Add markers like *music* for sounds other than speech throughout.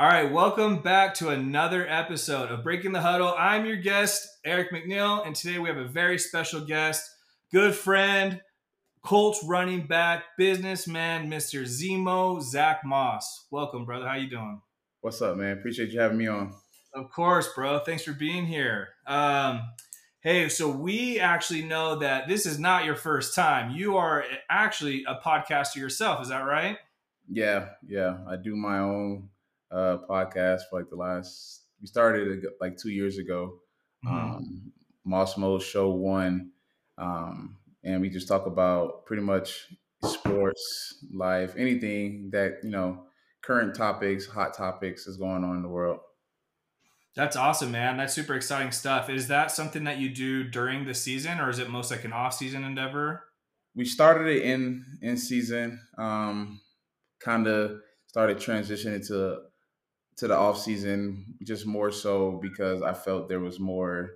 All right, welcome back to another episode of Breaking the Huddle. I'm your guest, Eric McNeil, and today we have a very special guest, good friend, Colts running back, businessman, Mr. Zemo, Zack Moss. Welcome, brother. How you doing? What's up, man? Appreciate you having me on. Of course, bro. Thanks for being here. Um, hey, so we actually know that this is not your first time. You are actually a podcaster yourself. Is that right? Yeah, yeah. I do my own uh, podcast for like the last. We started like two years ago. Mm-hmm. Um, Moss Mode Show One, um, and we just talk about pretty much sports, life, anything that you know, current topics, hot topics is going on in the world. That's awesome, man. That's super exciting stuff. Is that something that you do during the season, or is it most like an off-season endeavor? We started it in in season. Um, kind of started transitioning to to the off season just more so because I felt there was more.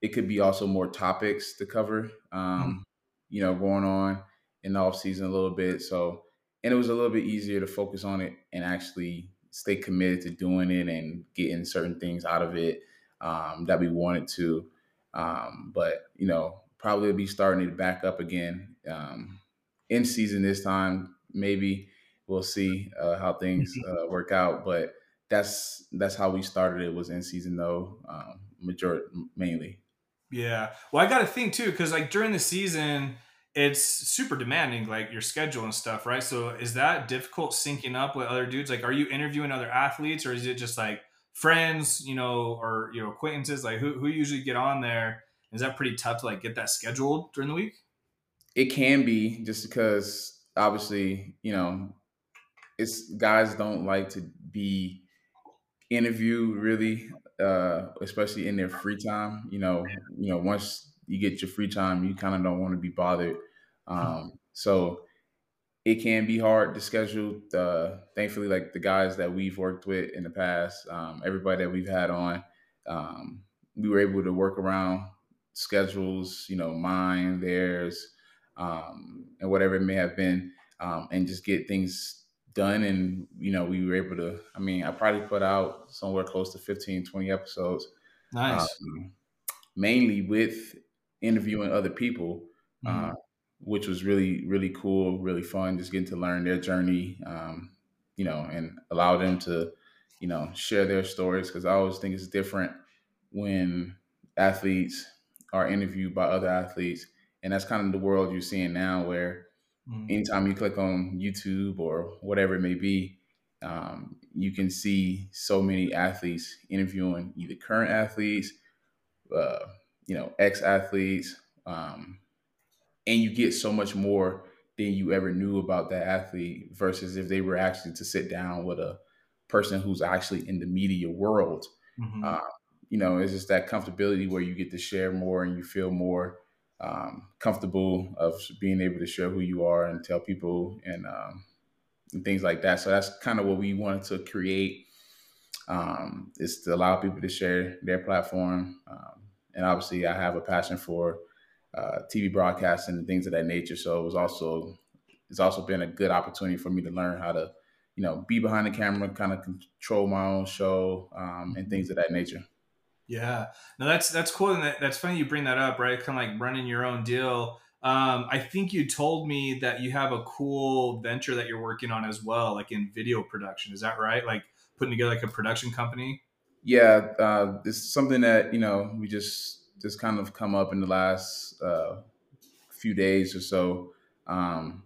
It could be also more topics to cover, um, mm you know, going on in the off season a little bit. So, and it was a little bit easier to focus on it and actually stay committed to doing it and getting certain things out of it um, that we wanted to. Um, but you know, probably be starting to back up again um, in season this time. Maybe we'll see uh, how things uh, work out. But that's that's how we started. It was in season though, um, majority mainly. Yeah. Well, I got to think too, because like during the season, it's super demanding, like your schedule and stuff, right? So is that difficult syncing up with other dudes? Like, are you interviewing other athletes, or is it just like friends, you know, or you know, acquaintances? Like, who who usually get on there? Is that pretty tough to like get that scheduled during the week? It can be just because obviously, you know, it's guys don't like to be interviewed really, uh, especially in their free time. You know, you know, once you get your free time, you kind of don't want to be bothered. Um, so it can be hard to schedule. Uh, thankfully, like the guys that we've worked with in the past, um, everybody that we've had on, um, we were able to work around schedules. You know, mine, theirs, um, and whatever it may have been, um, and just get things done and you know we were able to i mean i probably put out somewhere close to 15 20 episodes. Nice. Um, mainly with interviewing other people mm-hmm. uh, which was really really cool really fun just getting to learn their journey um, you know and allow them to you know share their stories. Because i always think it's different when athletes are interviewed by other athletes and that's kind of the world you're seeing now where Mm-hmm. Anytime you click on YouTube or whatever it may be, um, you can see so many athletes interviewing either current athletes, uh, you know, ex athletes, um, and you get so much more than you ever knew about that athlete versus if they were actually to sit down with a person who's actually in the media world. Mm-hmm. Uh, you know, it's just that comfortability where you get to share more and you feel more um, comfortable of being able to share who you are and tell people and, um, and things like that. So that's kind of what we wanted to create um, is to allow people to share their platform. Um, and obviously, I have a passion for uh, TV broadcasting and things of that nature. So it was also it's also been a good opportunity for me to learn how to, you know, be behind the camera, kind of control my own show um, and things of that nature. Yeah, no, that's that's cool, and that, that's funny you bring that up, right? Kind of like running your own deal. Um, I think you told me that you have a cool venture that you're working on as well, like in video production. Is that right? Like putting together like a production company. Yeah, uh, it's something that you know we just just kind of come up in the last uh, few days or so. Um,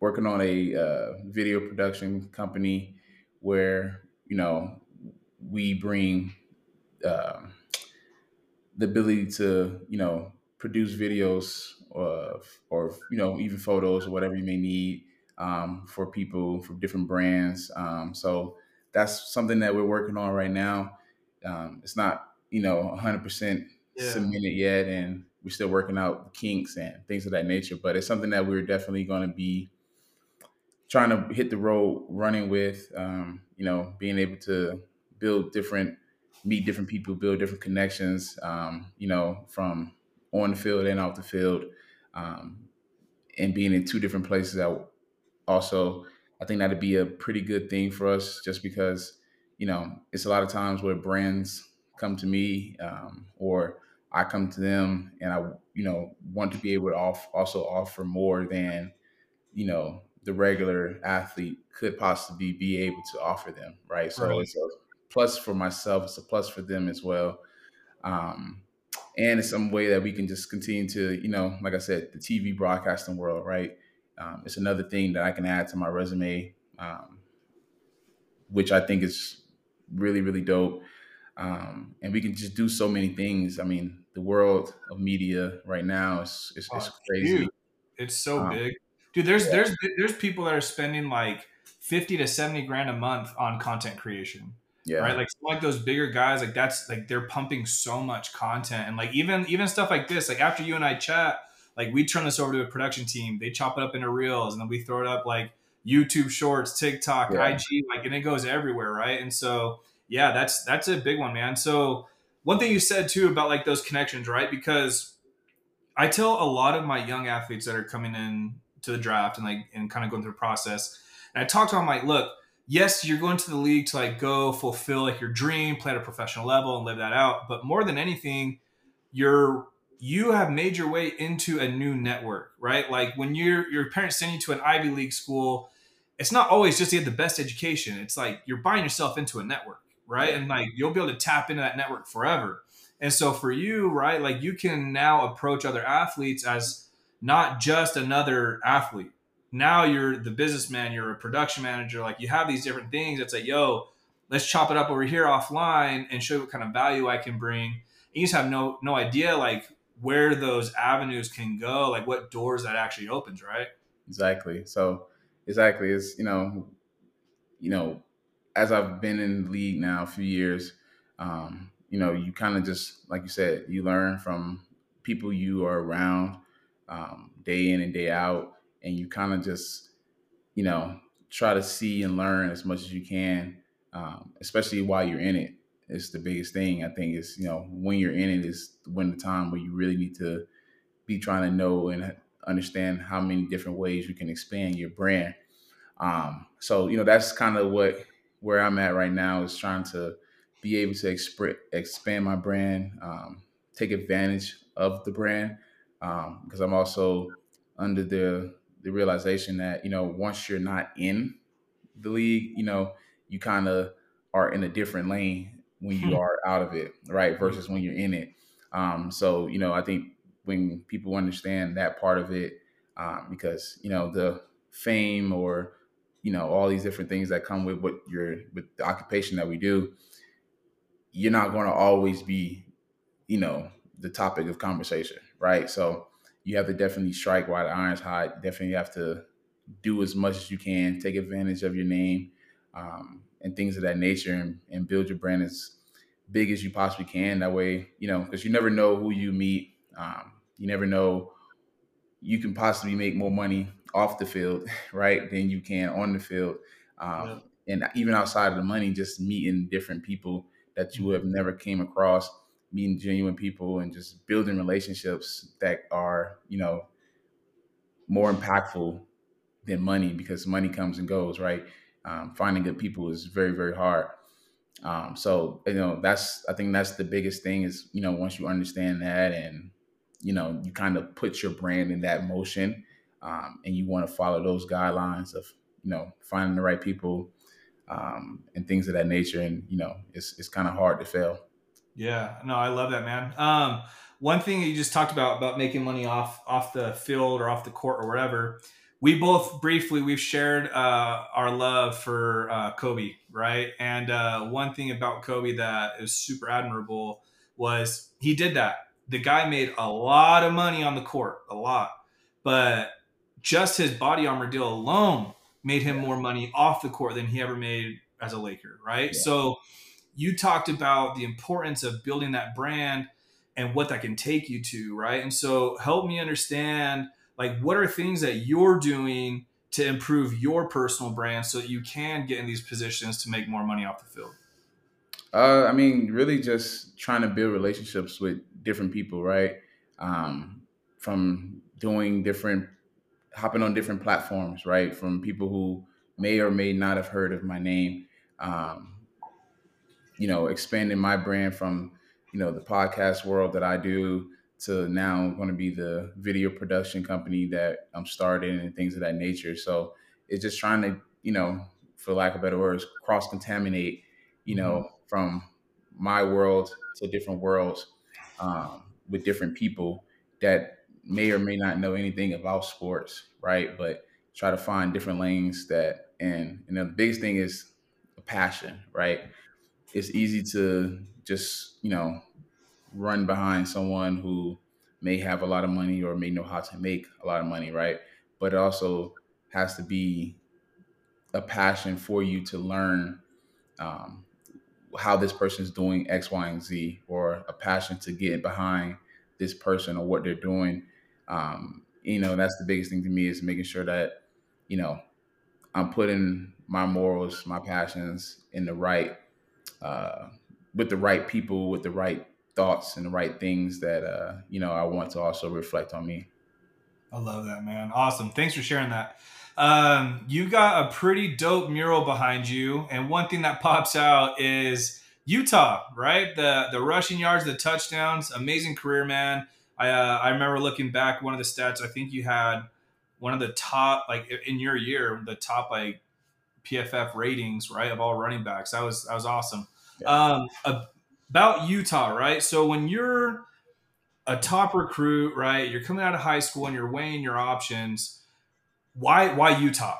working on a uh, video production company where you know we bring um, the ability to you know produce videos or, or you know even photos or whatever you may need um, for people from different brands. Um, so that's something that we're working on right now. Um, it's not you know 100% yeah. submitted yet, and we're still working out kinks and things of that nature. But it's something that we're definitely going to be trying to hit the road running with. Um, you know, being able to build different meet different people, build different connections, um, you know, from on the field and off the field, um, and being in two different places. That also, I think that'd be a pretty good thing for us, just because you know, it's a lot of times where brands come to me um, or I come to them and I, you know, want to be able to off, also offer more than, you know, the regular athlete could possibly be able to offer them, right? So right. it's a plus for myself, it's a plus for them as well. Um, and it's some way that we can just continue to, you know, like I said, the TV broadcasting world, right? Um, it's another thing that I can add to my resume, um, which I think is really, really dope. Um, and we can just do so many things. I mean, the world of media right now is, is, is crazy. Dude, it's so um, big, dude. There's yeah. there's there's people that are spending like fifty to seventy grand a month on content creation. Yeah. Right. Like like those bigger guys, like that's like they're pumping so much content and like even even stuff like this. Like after you and I chat, like we turn this over to a production team. They chop it up into reels and then we throw it up like YouTube Shorts, TikTok, yeah. IG, like and it goes everywhere, right? And so yeah, that's that's a big one, man. So one thing you said too about like those connections, right? Because I tell a lot of my young athletes that are coming in to the draft and like and kind of going through the process, and I talk to them like, look yes, you're going to the league to like go fulfill like your dream, play at a professional level and live that out. But more than anything, you're you have made your way into a new network, right? Like when your your parents send you to an Ivy League school, it's not always just to get the best education. It's like you're buying yourself into a network, right? And like you'll be able to tap into that network forever. And so for you, right, like you can now approach other athletes as not just another athlete, now you're the businessman, you're a production manager, like you have these different things. It's like, yo, let's chop it up over here offline and show you what kind of value I can bring. And you just have no no idea like where those avenues can go, like what doors that actually opens, right? Exactly. So exactly, it's you know, you know, as I've been in the league now a few years, um, you know, you kind of just like you said, you learn from people you are around um, day in and day out and you kind of just, you know, try to see and learn as much as you can, um, especially while you're in it. It's the biggest thing I think is you know when you're in it is when the time where you really need to be trying to know and understand how many different ways you can expand your brand. Um, so you know that's kind of what where I'm at right now is trying to be able to exp- expand my brand, um, take advantage of the brand because um, I'm also under the the realization that you know once you're not in the league, you know you kind of are in a different lane when you hmm. are out of it, right? Versus when you're in it. Um, so you know, I think when people understand that part of it, um, because you know the fame or you know all these different things that come with what you're with the occupation that we do, you're not going to always be, you know, the topic of conversation, right? So you have to definitely strike while the iron's hot. Definitely have to do as much as you can, take advantage of your name um, and things of that nature, and, and, build your brand as big as you possibly can. That way, you know, because you never know who you meet. Um, you never know. You can possibly make more money off the field, *laughs* right, than you can on the field. Um, yeah. And even outside of the money, just meeting different people that you have never came across meeting genuine people and just building relationships that are you know more impactful than money because money comes and goes right? Um, finding good people is very very hard. Um, so you know that's i think that's the biggest thing is you know once you understand that and you know you kind of put your brand in that motion um, and you want to follow those guidelines of you know finding the right people um, and things of that nature and you know it's, it's kind of hard to fail yeah, no, I love that, man. Um, one thing you just talked about about making money off off the field or off the court or whatever. We both briefly we've shared uh, our love for uh, Kobe, right? And uh, one thing about Kobe that is super admirable was he did that. The guy made a lot of money on the court, a lot, but just his body armor deal alone made him more money off the court than he ever made as a Laker, right? Yeah. So you talked about the importance of building that brand and what that can take you to, right? And so help me understand like what are things that you're doing to improve your personal brand so that you can get in these positions to make more money off the field? Uh, I mean, really just trying to build relationships with different people, right? Um, from doing different, hopping on different platforms, right? From people who may or may not have heard of my name. Um, you know, expanding my brand from, you know, the podcast world that I do to now going to be the video production company that I'm starting and things of that nature. So it's just trying to, you know, for lack of better words, cross contaminate, you know, mm-hmm. from my world to different worlds um, with different people that may or may not know anything about sports, right? But try to find different lanes that, and you know, the biggest thing is a passion, right? It's easy to just, you know, run behind someone who may have a lot of money or may know how to make a lot of money, right? But it also has to be a passion for you to learn um, how this person is doing X, Y, and Z, or a passion to get behind this person or what they're doing. Um, you know, that's the biggest thing to me is making sure that, you know, I'm putting my morals, my passions in the right, uh, with the right people, with the right thoughts and the right things that, uh, you know, I want to also reflect on me. I love that, man. Awesome. Thanks for sharing that. Um, you got a pretty dope mural behind you, and one thing that pops out is Utah, right? The the rushing yards, the touchdowns, amazing career, man. I uh, I remember looking back one of the stats. I think you had one of the top, like in your year, the top like PFF ratings, right, of all running backs. That was that was awesome. Yeah. Um, about Utah, right? So when you're a top recruit, right, you're coming out of high school and you're weighing your options why why Utah?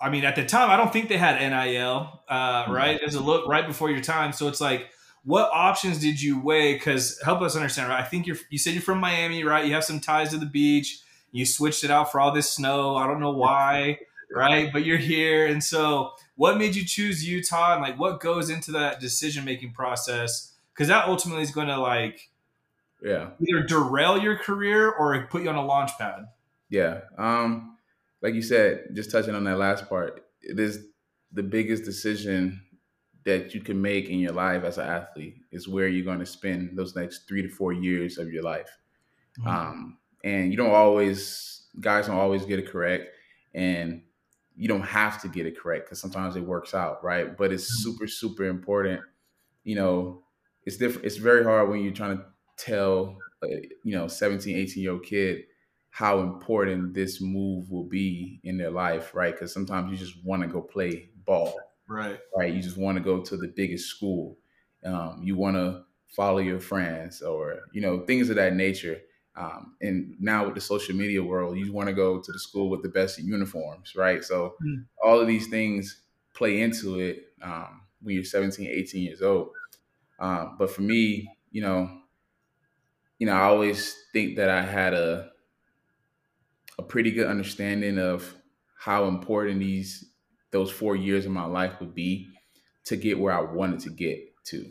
I mean, at the time, I don't think they had NIL, uh, mm-hmm. right? As a look right before your time, so it's like, what options did you weigh? Because help us understand, right? I think you're you said you're from Miami, right? You have some ties to the beach. You switched it out for all this snow. I don't know why, right? But you're here, and so what made you choose Utah, and like what goes into that decision making process? Because that ultimately is going to like, yeah, either derail your career or put you on a launch pad. Yeah. Um like you said, just touching on that last part, it is the biggest decision that you can make in your life as an athlete is where you're going to spend those next three to four years of your life. Mm-hmm. Um, and you don't always, guys don't always get it correct. And you don't have to get it correct because sometimes it works out, right? But it's mm-hmm. super, super important. You know, it's different. It's very hard when you're trying to tell, a, you know, 17, 18 year old kid how important this move will be in their life, right? Because sometimes you just want to go play ball, right? Right. You just want to go to the biggest school. Um, you want to follow your friends, or you know things of that nature. Um, and now with the social media world, you want to go to the school with the best uniforms, right? So mm. all of these things play into it um, when you're 17, 18 years old. Um, but for me, you know, you know, I always think that I had a a pretty good understanding of how important these those four years of my life would be to get where I wanted to get to,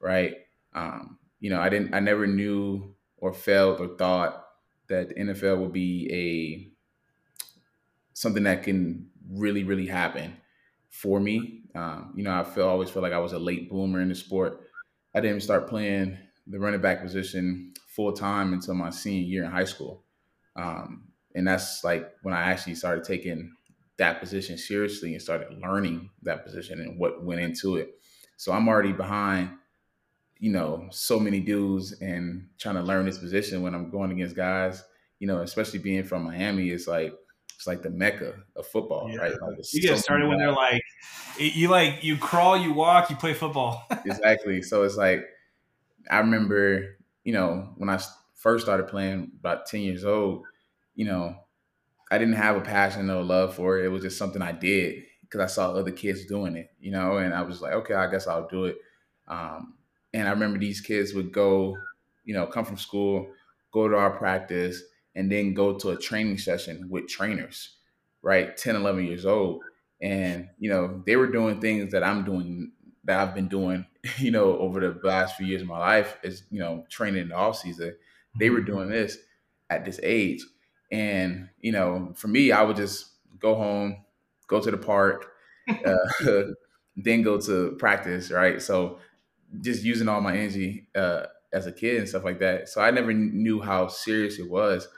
right? Um, you know, I didn't, I never knew or felt or thought that the NFL would be a something that can really, really happen for me. Um, you know, I feel always feel like I was a late bloomer in the sport. I didn't start playing the running back position full time until my senior year in high school. Um, and that's like when I actually started taking that position seriously and started learning that position and what went into it. So I'm already behind, you know, so many dudes and trying to learn this position when I'm going against guys, you know, especially being from Miami, it's like it's like the mecca of football, yeah. right? Like you get so started when they're like, you like you crawl, you walk, you play football. *laughs* exactly. So it's like I remember, you know, when I first started playing, about ten years old you know, I didn't have a passion or love for it. It was just something I did because I saw other kids doing it, you know, and I was like, okay, I guess I'll do it. Um, and I remember these kids would go, you know, come from school, go to our practice, and then go to a training session with trainers, right? 10, 11 years old. And, you know, they were doing things that I'm doing, that I've been doing, *laughs* you know, over the last few years of my life is, you know, training in the off season. They were mm-hmm. doing this at this age. And, you know, for me, I would just go home, go to the park, *laughs* uh, *laughs* then go to practice, right? So just using all my energy uh, as a kid and stuff like that. So I never knew how serious it was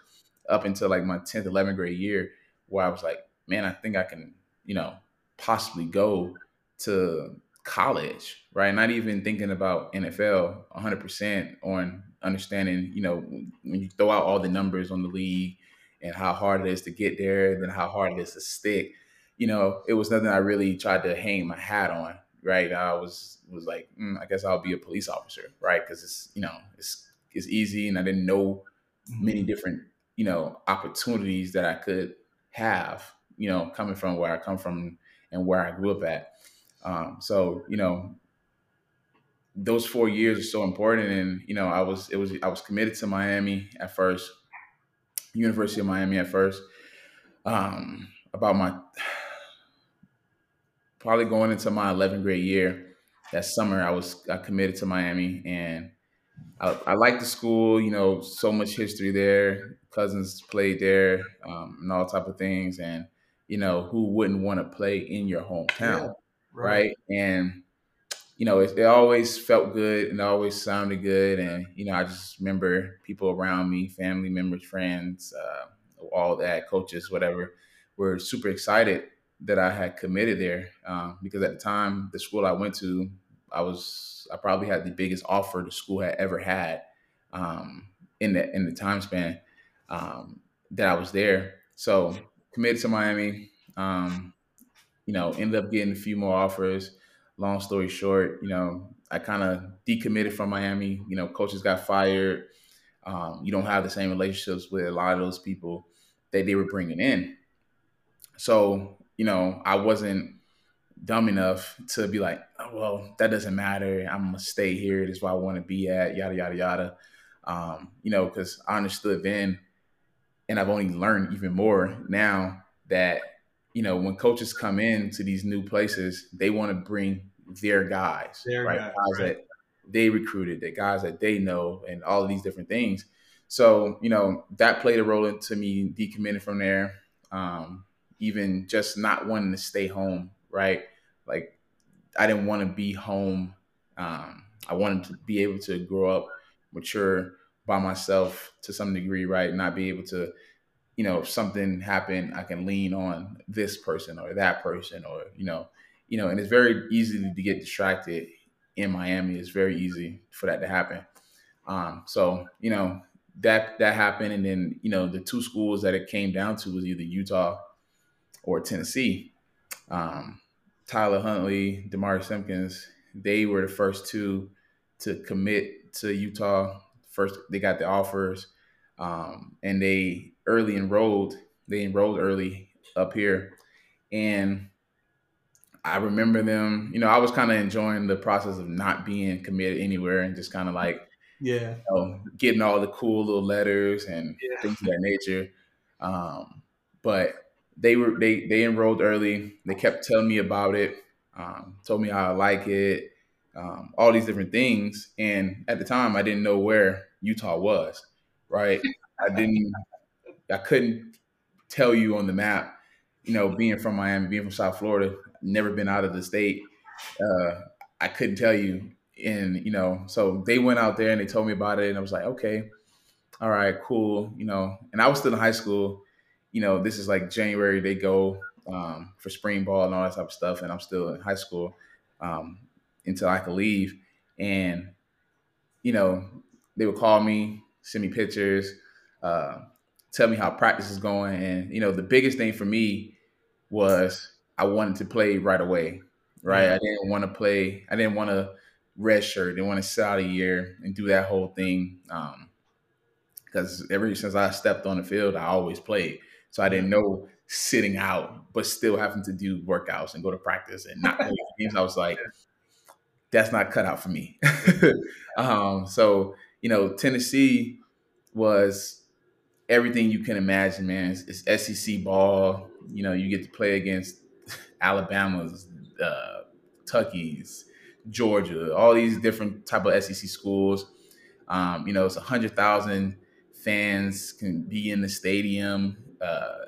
up until like my 10th, 11th grade year, where I was like, man, I think I can, you know, possibly go to college, right? Not even thinking about NFL 100% on understanding, you know, when you throw out all the numbers on the league and how hard it is to get there, then how hard it is to stick. You know, it was nothing I really tried to hang my hat on, right? I was was like, mm, I guess I'll be a police officer, right? Because it's you know it's it's easy, and I didn't know many mm-hmm. different you know opportunities that I could have, you know, coming from where I come from and where I grew up at. Um, so you know, those four years are so important, and you know, I was it was I was committed to Miami at first, University of Miami at first. Um, about my *sighs* probably going into my 11th grade year that summer i was i committed to miami and i, I like the school you know so much history there cousins played there um, and all type of things and you know who wouldn't want to play in your hometown yeah, right. right. and you know it, it, always felt good and always sounded good and you know i just remember people around me family members friends uh, all that coaches whatever were super excited that I had committed there um, because at the time the school I went to, I was I probably had the biggest offer the school had ever had um, in the in the time span um, that I was there. So committed to Miami. Um, you know, ended up getting a few more offers. Long story short, you know, I kind of decommitted from Miami. You know, coaches got fired. Um, you don't have the same relationships with a lot of those people that they were bringing in. So you know, I wasn't dumb enough to be like, oh, well, that doesn't matter. I'm gonna stay here. This is where I want to be at. Yada yada yada. Um, you know, because I understood then, and I've only learned even more now that you know when coaches come in to these new places, they want to bring their guys, their right? Guys, guys right. that they recruited, the guys that they know, and all of these different things. So you know that played a role into me decommitting from there. Um, even just not wanting to stay home, right? Like I didn't want to be home. Um, I wanted to be able to grow up, mature by myself to some degree, right? Not be able to, you know, if something happened, I can lean on this person or that person, or you know, you know, and it's very easy to get distracted in Miami. It's very easy for that to happen. Um, so you know that that happened, and then you know the two schools that it came down to was either Utah or Tennessee. Um, Tyler Huntley, Demar Simpkins, they were the first two to commit to Utah. First, they got the offers, um, and they early enrolled. They enrolled early up here, and I remember them. You know, I was kind of enjoying the process of not being committed anywhere and just kind of like, yeah, you know, getting all the cool little letters and yeah. things of that nature. Um, but they were they they enrolled early. They kept telling me about it, um, told me how I like it, um, all these different things. And at the time, I didn't know where Utah was. Right, *laughs* I didn't, I couldn't tell you on the map. You know, being from Miami, being from South Florida, never been out of the state. Uh, I couldn't tell you. And you know, so they went out there and they told me about it, and I was like, okay, all right, cool. You know, and I was still in high school you know, this is like January, they go um, for spring ball and all that type of stuff. And I'm still in high school um, until I could leave. And, you know, they would call me, send me pictures, uh, tell me how practice is going. And, you know, the biggest thing for me was I wanted to play right away, right? Yeah. I didn't want to play, I didn't want to red shirt, didn't want to sit out a year and do that whole thing. Um, because ever since I stepped on the field, I always played. So I didn't know sitting out, but still having to do workouts and go to practice and not play games. I was like, that's not cut out for me. *laughs* um, so, you know, Tennessee was everything you can imagine, man. It's, it's SEC ball. You know, you get to play against *laughs* Alabama's, uh, Tucky's, Georgia, all these different type of SEC schools. Um, you know, it's a hundred thousand fans can be in the stadium uh,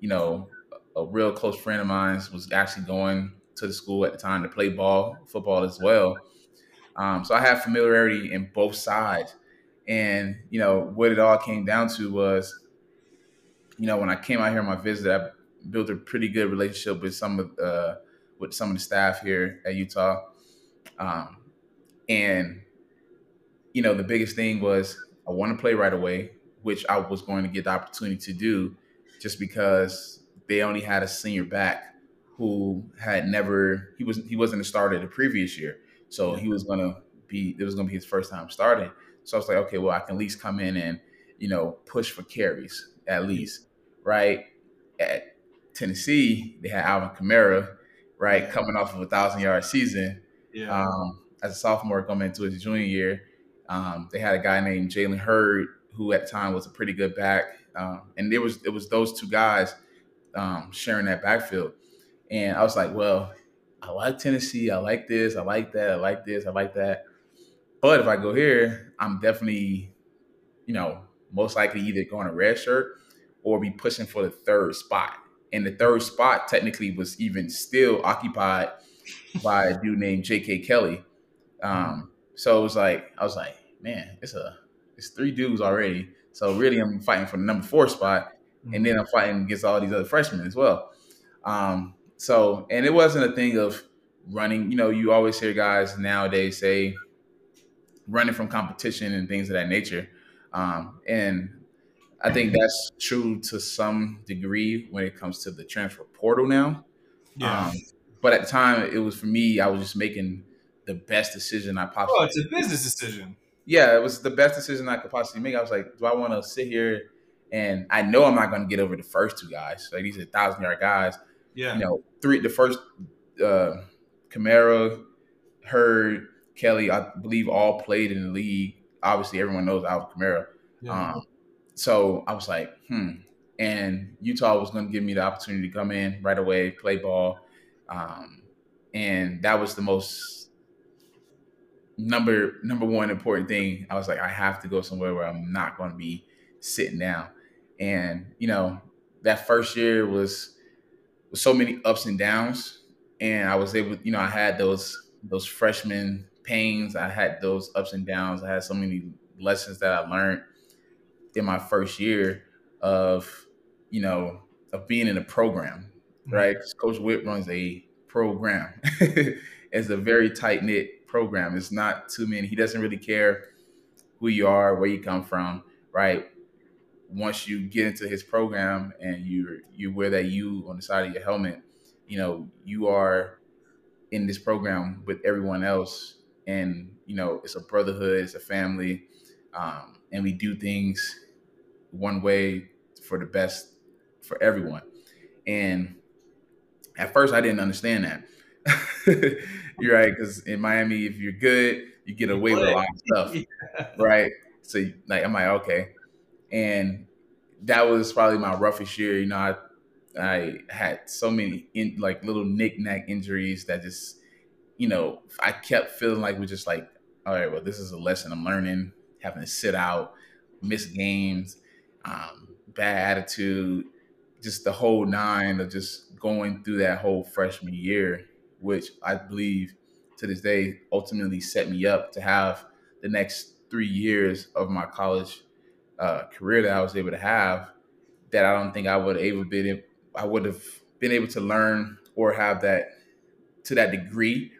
you know, a real close friend of mine was actually going to the school at the time to play ball, football as well. Um, so I have familiarity in both sides. And, you know, what it all came down to was, you know, when I came out here on my visit, I built a pretty good relationship with some of uh, with some of the staff here at Utah. Um, and you know, the biggest thing was I want to play right away, which I was going to get the opportunity to do, just because they only had a senior back who had never he was he wasn't a starter the previous year, so he was gonna be it was gonna be his first time starting. So I was like, okay, well I can at least come in and you know push for carries at least, right? At Tennessee, they had Alvin Kamara, right, coming off of a thousand yard season. Yeah. Um, as a sophomore coming into his junior year, um, they had a guy named Jalen Hurd who at the time was a pretty good back, um, and there was it was those two guys um, sharing that backfield, and I was like, well, I like Tennessee, I like this, I like that, I like this, I like that, but if I go here, I'm definitely, you know, most likely either going to red shirt or be pushing for the third spot and the third spot technically was even still occupied by a dude named J.K. Kelly. Um, so it was like I was like, man, it's a it's three dudes already. So really, I'm fighting for the number four spot, and then I'm fighting against all these other freshmen as well. Um, so and it wasn't a thing of running. You know, you always hear guys nowadays say running from competition and things of that nature. Um, and I think that's true to some degree when it comes to the transfer portal now. Yeah. Um, but at the time, it was for me. I was just making the best decision I possibly. Oh, it's a business decision. Yeah, it was the best decision I could possibly make. I was like, do I want to sit here and I know I'm not going to get over the first two guys. Like these are thousand yard guys. Yeah. You know, three the first uh Kamara, Hurd, Kelly, I believe all played in the league. Obviously, everyone knows Alvin Kamara. Yeah. Um, so I was like, hmm. And Utah was going to give me the opportunity to come in right away, play ball. Um, and that was the most number number one important thing. I was like, I have to go somewhere where I'm not going to be sitting down. And you know, that first year was was so many ups and downs, and I was able, you know, I had those those freshman pains. I had those ups and downs. I had so many lessons that I learned in my first year of you know of being in a program, mm-hmm. right? Coach Whitt runs a program. *laughs* it's a very tight knit program. It's not too many. He doesn't really care who you are, where you come from, right? Once you get into his program and you you wear that U on the side of your helmet, you know you are in this program with everyone else, and you know it's a brotherhood, it's a family, um, and we do things one way for the best for everyone. And at first, I didn't understand that. *laughs* you're right, because in Miami, if you're good, you get away with a lot of stuff, *laughs* yeah. right? So, like, I'm like, okay, and that was probably my roughest year. You know, I I had so many in, like little knick-knack injuries that just, you know, I kept feeling like we're just like, all right, well, this is a lesson I'm learning, having to sit out, miss games, um, bad attitude, just the whole nine of just going through that whole freshman year, which I believe to this day ultimately set me up to have the next three years of my college uh, career that I was able to have. That I don't think I would able been I would have been able to learn or have that to that degree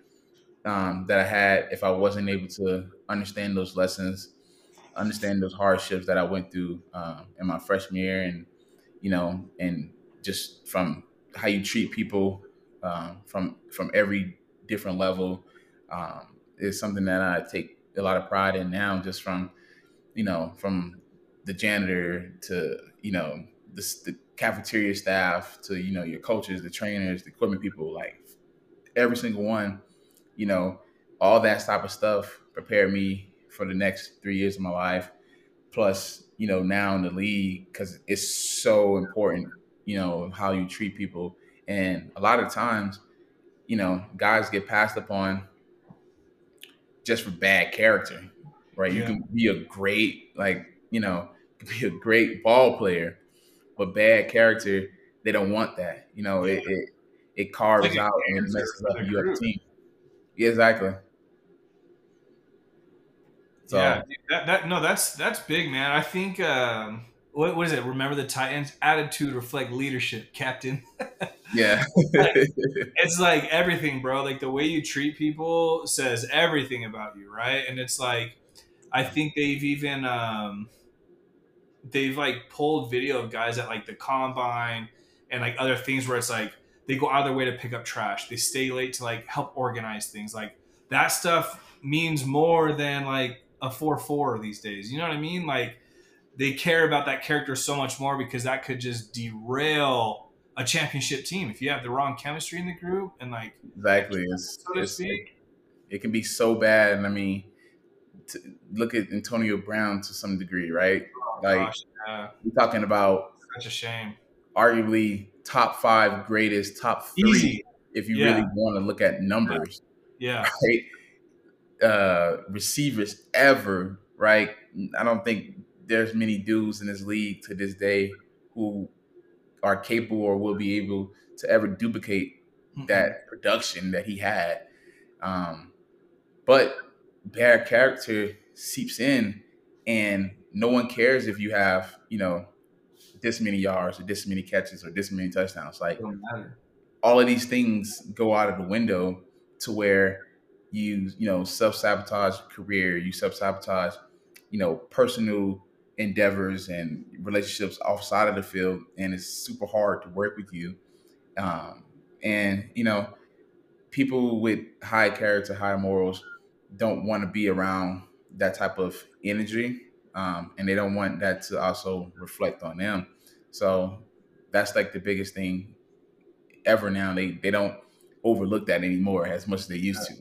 um, that I had if I wasn't able to understand those lessons understand those hardships that I went through um, in my freshman year, and you know, and just from how you treat people um, from from every different level um, is something that I take a lot of pride in now. Just from you know, from the janitor to you know the, the cafeteria staff to you know your coaches, the trainers, the equipment people, like every single one, you know, all that type of stuff prepared me for the next three years of my life. Plus, you know, now in the league because it's so important, you know, how you treat people. And a lot of times, you know, guys get passed upon just for bad character, right? Yeah. You can be a great, like, you know, *laughs* be a great ball player, but bad character, they don't want that. You know, yeah. it, it, it carves like out and messes up your team. Yeah, exactly. So, yeah, that, that no, that's that's big, man. I think um, what, what is it? Remember the Titans? Attitude reflect leadership, Captain. *laughs* yeah, like, it's like everything, bro. Like the way you treat people says everything about you, right? And it's like, I think they've even um, they've like pulled video of guys at like the combine and like other things where it's like they go out of their way to pick up trash. They stay late to like help organize things. Like that stuff means more than like a four four these days. You know what I mean? Like they care about that character so much more because that could just derail a championship team. If you have the wrong chemistry in the group and like exactly. so to speak. It, can be so bad. And i mean look at antonio brown to some degree right? Oh, like gosh, yeah. we're talking about such a shame. arguably top five greatest top three Easy. if you yeah. really want to look at numbers yeah. right? Uh receivers ever right? I don't think there's many dudes in this league to this day who are capable or will be able to ever duplicate mm-hmm. that production that he had. Um, but bad character seeps in, and no one cares if you have, you know, this many yards or this many catches or this many touchdowns. Like all of these things go out of the window to where you, you know, self sabotage career, you self sabotage, you know, personal endeavors and relationships outside of the field, and it's super hard to work with you. Um, and you know, people with high character, high morals, don't want to be around that type of energy, um, and they don't want that to also reflect on them. So that's like the biggest thing ever now. They they don't overlook that anymore as much as they used to.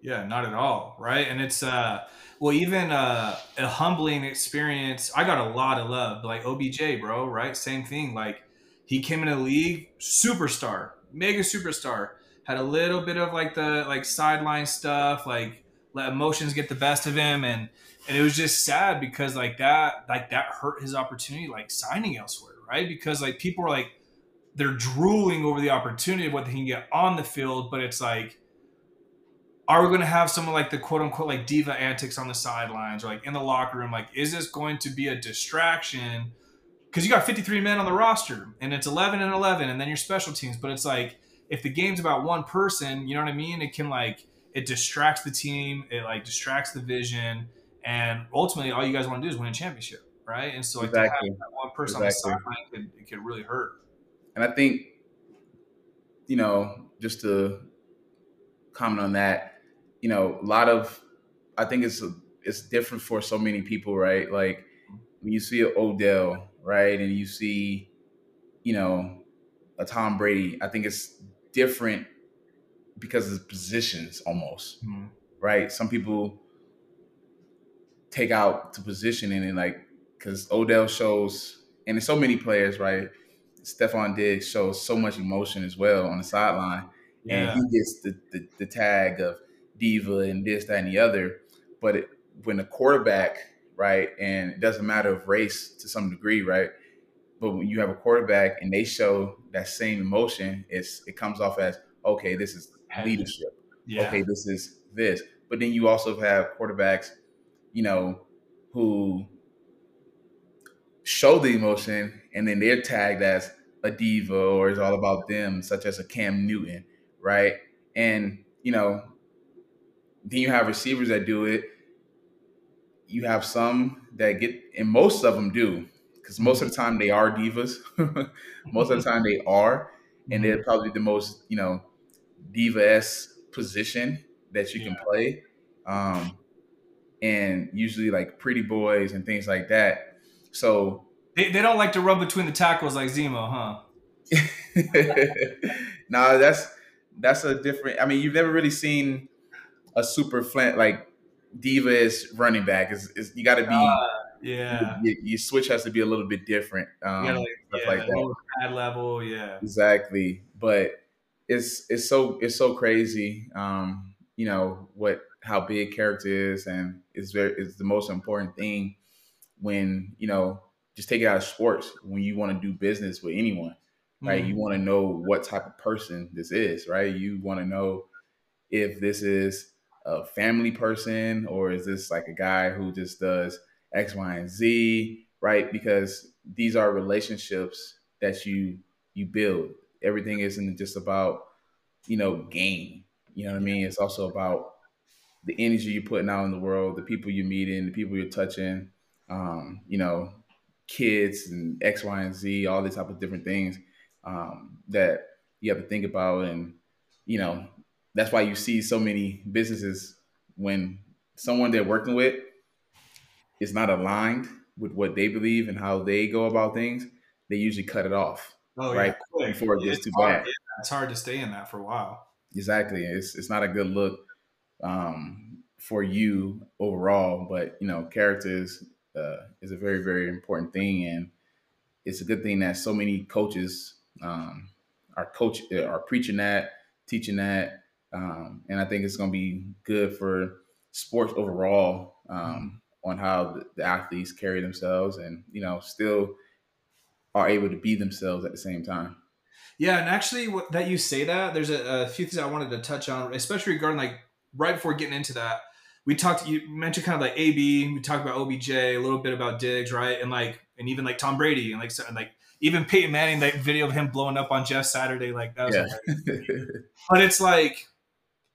Yeah, not at all, right? And it's uh well, even uh, a humbling experience. I got a lot of love, like OBJ, bro. Right, same thing. Like he came in the league, superstar, mega superstar. Had a little bit of like the like sideline stuff, like let emotions get the best of him, and and it was just sad because like that like that hurt his opportunity, like signing elsewhere, right? Because like people are like they're drooling over the opportunity of what they can get on the field, but it's like are we going to have someone like the quote unquote like diva antics on the sidelines or like in the locker room? Like, is this going to be a distraction? Because you got 53 men on the roster and it's 11 and 11 and then your special teams. But it's like, if the game's about one person, you know what I mean? It can like, it distracts the team, it like distracts the vision. And ultimately, all you guys want to do is win a championship, right? And so, like, exactly. that one person exactly. on the sideline could, it could really hurt. And I think, you know, just to comment on that, you know, a lot of I think it's it's different for so many people, right? Like when you see Odell, right, and you see, you know, a Tom Brady, I think it's different because of positions almost, mm-hmm. right? Some people take out the position and then like because Odell shows, and there's so many players, right? Stefon Diggs shows so much emotion as well on the sideline, yeah. and he gets the, the, the tag of diva and this, that, and the other. But it, when a quarterback, right, and it doesn't matter of race to some degree, right? But when you have a quarterback and they show that same emotion, it's it comes off as okay, this is leadership. Yeah. Okay, this is this. But then you also have quarterbacks, you know, who show the emotion and then they're tagged as a diva or it's all about them, such as a Cam Newton, right? And you know, then you have receivers that do it. You have some that get, and most of them do, because most of the time they are divas. *laughs* most of the time they are, and they're probably the most, you know, diva s position that you can play. Um, and usually like pretty boys and things like that. So they, they don't like to run between the tackles like Zemo, huh? *laughs* nah, that's that's a different. I mean, you've never really seen a super flat like diva is running back. Is is you got to be uh, yeah. Your, switch has to be a little bit different. Um, yeah, like, stuff yeah, like that. Pad level, yeah. Exactly, but it's it's so it's so crazy. Um, you know what how big character is, and it's very it's the most important thing when you know just take it out of sports when you want to do business with anyone right mm-hmm. you want to know what type of person this is right you want to know if this is a family person or is this like a guy who just does X, Y, and Z? right? Because these are relationships that you you build. Everything isn't just about you know gain. You know what I mean? It's also about the energy you're putting out in the world, the people you're meeting, the people you're touching. Um, you know, kids and X, Y, and Z, all these type of different things um, that you have to think about. And, you know, that's why you see so many businesses when someone they're working with is not aligned with what they believe and how they go about things, they usually cut it off. Oh, right yeah, before it gets it's too hard, bad. It's hard to stay in that for a while. Exactly. It's it's not a good look um, for you overall, but you know, characters uh, is a very very important thing, and it's a good thing that so many coaches um, are coach are preaching that, teaching that, um, and I think it's going to be good for sports overall um, on how the, athletes carry themselves, and you know, still are able to be themselves at the same time. Yeah, and actually, that you say that, there's a, a few things I wanted to touch on, especially regarding like right before getting into that we talked you mentioned kind of like AB, we talked about OBJ, a little bit about Diggs, right? And like and even like Tom Brady and like and like even Peyton Manning, that video of him blowing up on Jeff Saturday, like that was yeah. *laughs* but it's like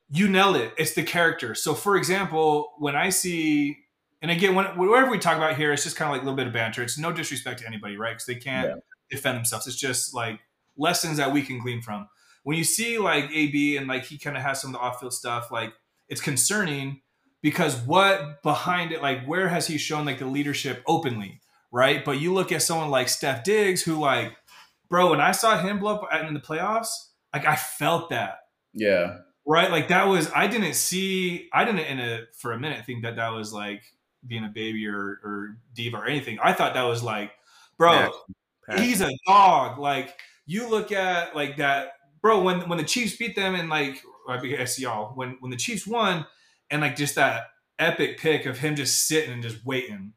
you nailed it. It's the character. So for example, when I see and again, when, whatever we talk about here, it's just kind of like a little bit of banter. It's no disrespect to anybody, right? Because they can't yeah. defend themselves. It's just like lessons that we can glean from. When you see like AB and like he kind of has some of the off field stuff, like it's concerning because what behind it, like where has he shown like the leadership openly, right? But you look at someone like Steph Diggs, who like, bro, when I saw him blow up in the playoffs, like I felt that. Yeah. Right. Like that was I didn't see I didn't in a for a minute think that that was like being a baby or or diva or anything. I thought that was like, bro, he's a dog. Like you look at like that, bro. When when the Chiefs beat them and like I guess y'all when when the Chiefs won and like just that epic pick of him just sitting and just waiting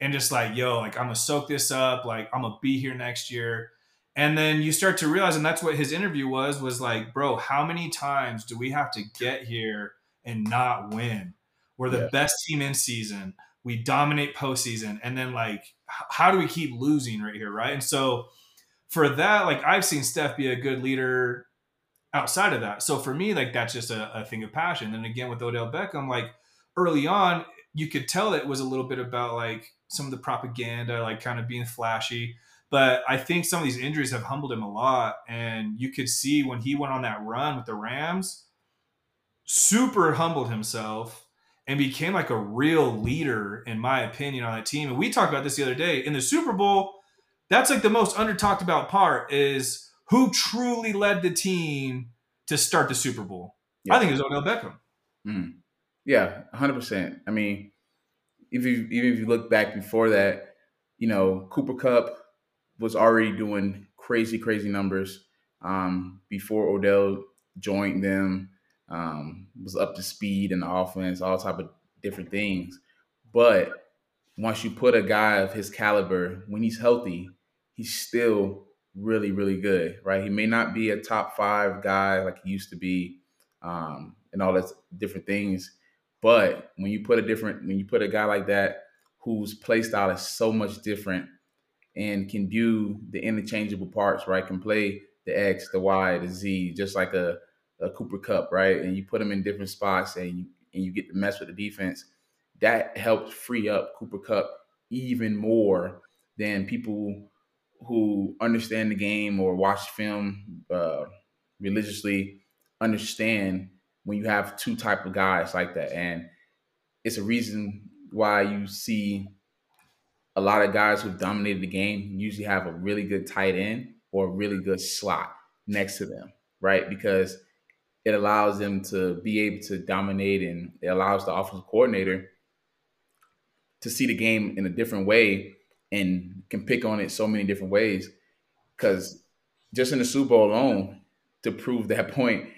and just like yo like i'm gonna soak this up like i'm gonna be here next year and then you start to realize and that's what his interview was was like bro how many times do we have to get here and not win we're the yeah. best team in season we dominate postseason and then like how do we keep losing right here right and so for that like i've seen steph be a good leader outside of that. So for me, like that's just a, a thing of passion. And again, with Odell Beckham, like early on, you could tell it was a little bit about like some of the propaganda, like kind of being flashy. But I think some of these injuries have humbled him a lot. And you could see when he went on that run with the Rams, super humbled himself and became like a real leader, in my opinion, on that team. And we talked about this the other day in the Super Bowl. That's like the most under talked about part is who truly led the team to start the Super Bowl? Yeah. I think it was Odell Beckham. Mm. Yeah, hundred percent. I mean, if you even if you look back before that, you know, Cooper Kupp was already doing crazy, crazy numbers um, before Odell joined them. Um, was up to speed in the offense, all type of different things. But once you put a guy of his caliber, when he's healthy, he's still really, really good, right? He may not be a top five guy like he used to be, um, and all that different things. But when you put a different, when you put a guy like that whose play style is so much different and can do the interchangeable parts, right? Can play the X, the Y, the Z, just like a, a Cooper Kupp, right? And you put them in different spots and you and you get to mess with the defense. That helps free up Cooper Kupp even more than people who understand the game or watch film uh, religiously understand when you have two type of guys like that and it's a reason why you see a lot of guys who've dominated the game usually have a really good tight end or a really good slot next to them right because it allows them to be able to dominate and it allows the offensive coordinator to see the game in a different way and can pick on it so many different ways. Because just in the Super Bowl alone, to prove that *laughs* point,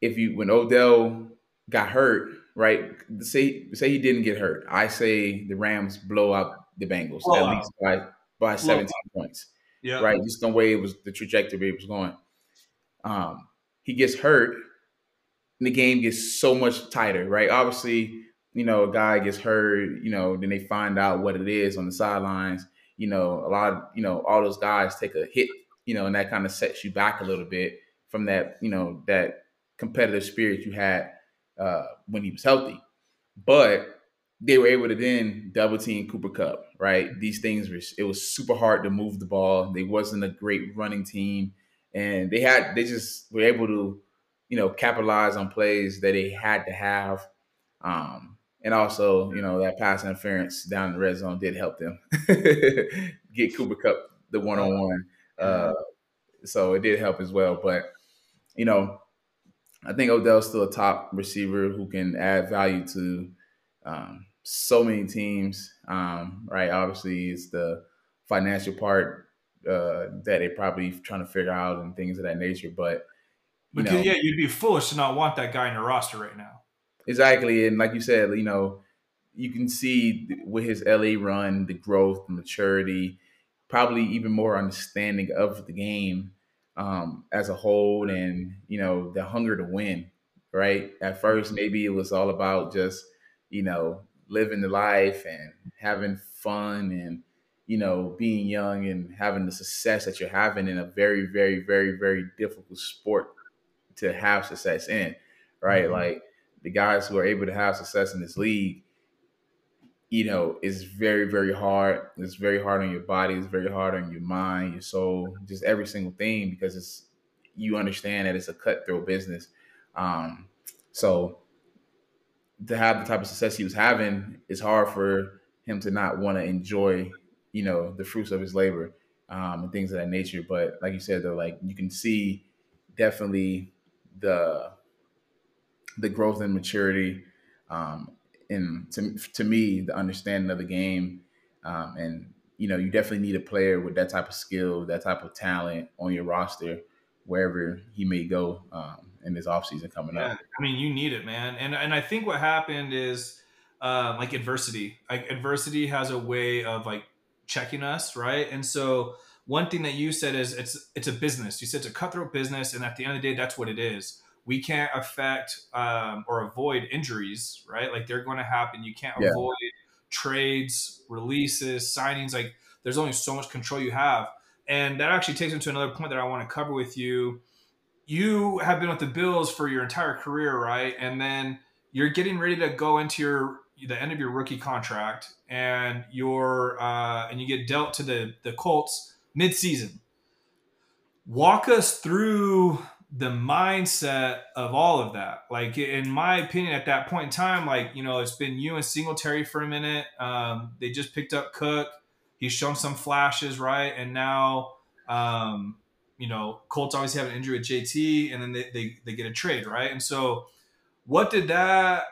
if you when Odell got hurt, right? Say say he didn't get hurt. I say the Rams blow out the Bengals at least by by 17 points. Yeah. Right. Just the way it was the trajectory it was going. Um, he gets hurt, and the game gets so much tighter, right? Obviously, you know, a guy gets hurt, you know, then they find out what it is on the sidelines. You know, a lot of, you know, all those guys take a hit, you know, and that kind of sets you back a little bit from that, you know, that competitive spirit you had uh, when he was healthy. But they were able to then double team Cooper Kupp, right? These things were it was super hard to move the ball. They wasn't a great running team, and they had they just were able to, you know, capitalize on plays that they had to have. Um, and also, you know, that pass interference down the red zone did help them *laughs* get Cooper Kupp the one on one. Uh so it did help as well. But, you know, I think Odell's still a top receiver who can add value to um, so many teams. Um, right. Obviously, it's the financial part uh, that they're probably trying to figure out and things of that nature. But, you because, know, yeah, you'd be foolish to not want that guy in your roster right now. Exactly, and like you said, you know, you can see with his LA run, the growth, the maturity, probably even more understanding of the game um, as a whole, and you know, the hunger to win. Right at first, maybe it was all about just you know living the life and having fun and you know being young and having the success that you're having in a very very very very difficult sport to have success in right mm-hmm. like the guys who are able to have success in this league, you know, it's very, very hard. It's very hard on your body. It's very hard on your mind, your soul, just every single thing because it's you understand that it's a cutthroat business. Um, so to have the type of success he was having, it's hard for him to not want to enjoy, you know, the fruits of his labor um, and things of that nature. But like you said, though, like you can see definitely the the growth and maturity, um, and to to me, the understanding of the game, um, and you know, you definitely need a player with that type of skill, that type of talent on your roster, wherever he may go um, in this offseason coming yeah, up. I mean, you need it, man. And and I think what happened is uh, like adversity. Like adversity has a way of like checking us, right? And so one thing that you said is it's it's a business. You said it's a cutthroat business, and at the end of the day, that's what it is we can't affect um, or avoid injuries, right? Like they're going to happen. You can't yeah. avoid trades, releases, signings. Like there's only so much control you have. And that actually takes me to another point that I want to cover with you. You have been with the Bills for your entire career, right? And then you're getting ready to go into your the end of your rookie contract, and you're uh, and you get dealt to the the Colts mid-season. Walk us through the mindset of all of that. Like in my opinion, at that point in time, like you know, it's been you and Singletary for a minute. Um, they just picked up Cook. He's shown some flashes, right? And now, um, you know, Colts obviously have an injury with JT, and then they, they, they get a trade, right? And so, what did that?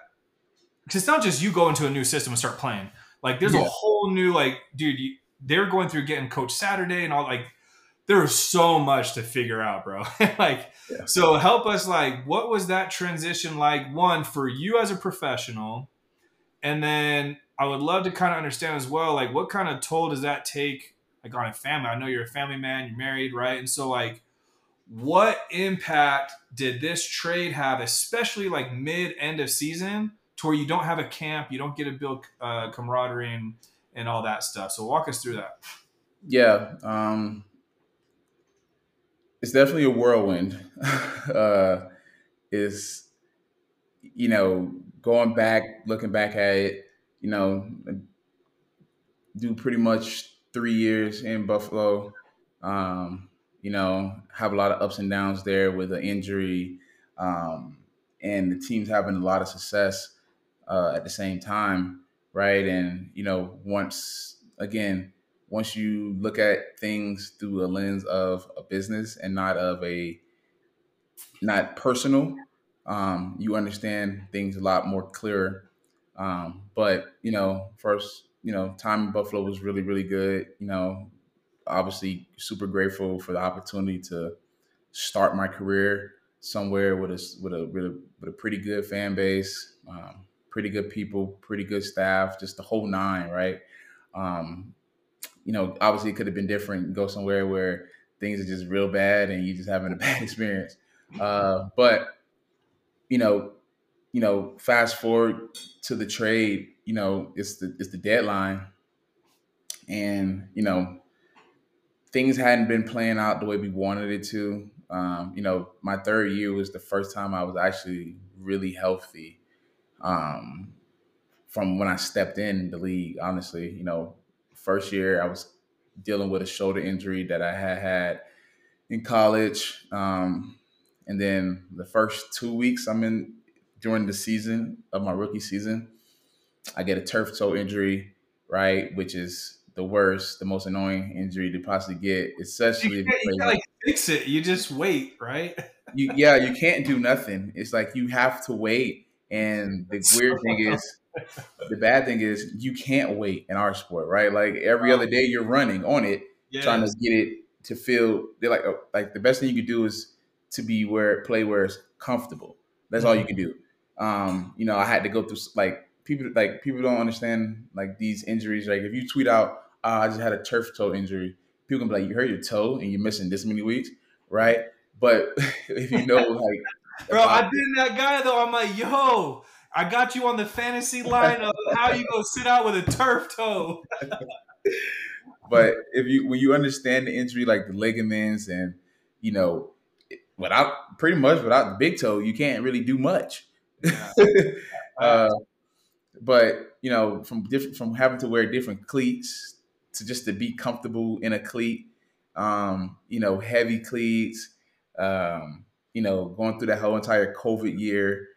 Because it's not just you go into a new system and start playing. Like, there's yeah. a whole new like, dude. You, they're going through getting Coach Saturday and all like there was so much to figure out, bro. *laughs* like, yeah. so help us, like, what was that transition like? One, for you as a professional. And then I would love to kind of understand as well, like, what kind of toll does that take, like, on a family? I know you're a family man, you're married, right? And so, like, what impact did this trade have, especially like mid end of season, to where you don't have a camp, you don't get to build uh, camaraderie and, and all that stuff? So, walk us through that. Yeah. Um, it's definitely a whirlwind. *laughs* uh, is you know going back, looking back at it, you know, do pretty much three years in Buffalo. Um, you know, have a lot of ups and downs there with an injury, um, and the team's having a lot of success uh, at the same time, right? And you know, once again, once you look at things through a lens of a business and not of a not personal, um, you understand things a lot more clearer. Um, but you know, first, you know, time in Buffalo was really, really good. You know, obviously super grateful for the opportunity to start my career somewhere with a with a with a, with a pretty good fan base, um, pretty good people, pretty good staff, just the whole nine, right? Um, you know, obviously it could have been different. Go somewhere where things are just real bad and you're just having a *laughs* bad experience. Uh, but you know, you know, fast forward to the trade, you know, it's the it's the deadline, and you know, things hadn't been playing out the way we wanted it to. Um, you know, my third year was the first time I was actually really healthy. Um, from when I stepped in the league, honestly, you know, first year I was dealing with a shoulder injury that I had had in college. Um, and then the first two weeks I'm in during the season of my rookie season, I get a turf toe injury, right? Which is the worst, the most annoying injury to possibly get, especially you, you like fix it. You just wait, right? you yeah, you can't do nothing. It's like you have to wait. And the *laughs* weird thing is the bad thing is you can't wait in our sport, right? Like every other day you're running on it, trying to get it to feel they're like oh, like the best thing you could do is to be where play where it's comfortable. That's mm-hmm. all you can do. Um, you know, I had to go through like people like people don't understand like these injuries. Like if you tweet out, oh, I just had a turf toe injury, people can be like, you hurt your toe and you're missing this many weeks, right? But *laughs* if you know like Bro, I've been that guy though. I'm like, yo, I got you on the fantasy *laughs* line of how you go sit out with a turf toe. *laughs* but if you when you understand the injury, like the ligaments, and you know, without pretty much without the big toe, you can't really do much. *laughs* Uh, but you know, from different from having to wear different cleats to just to be comfortable in a cleat, um, you know, heavy cleats, um, you know, going through that whole entire COVID year.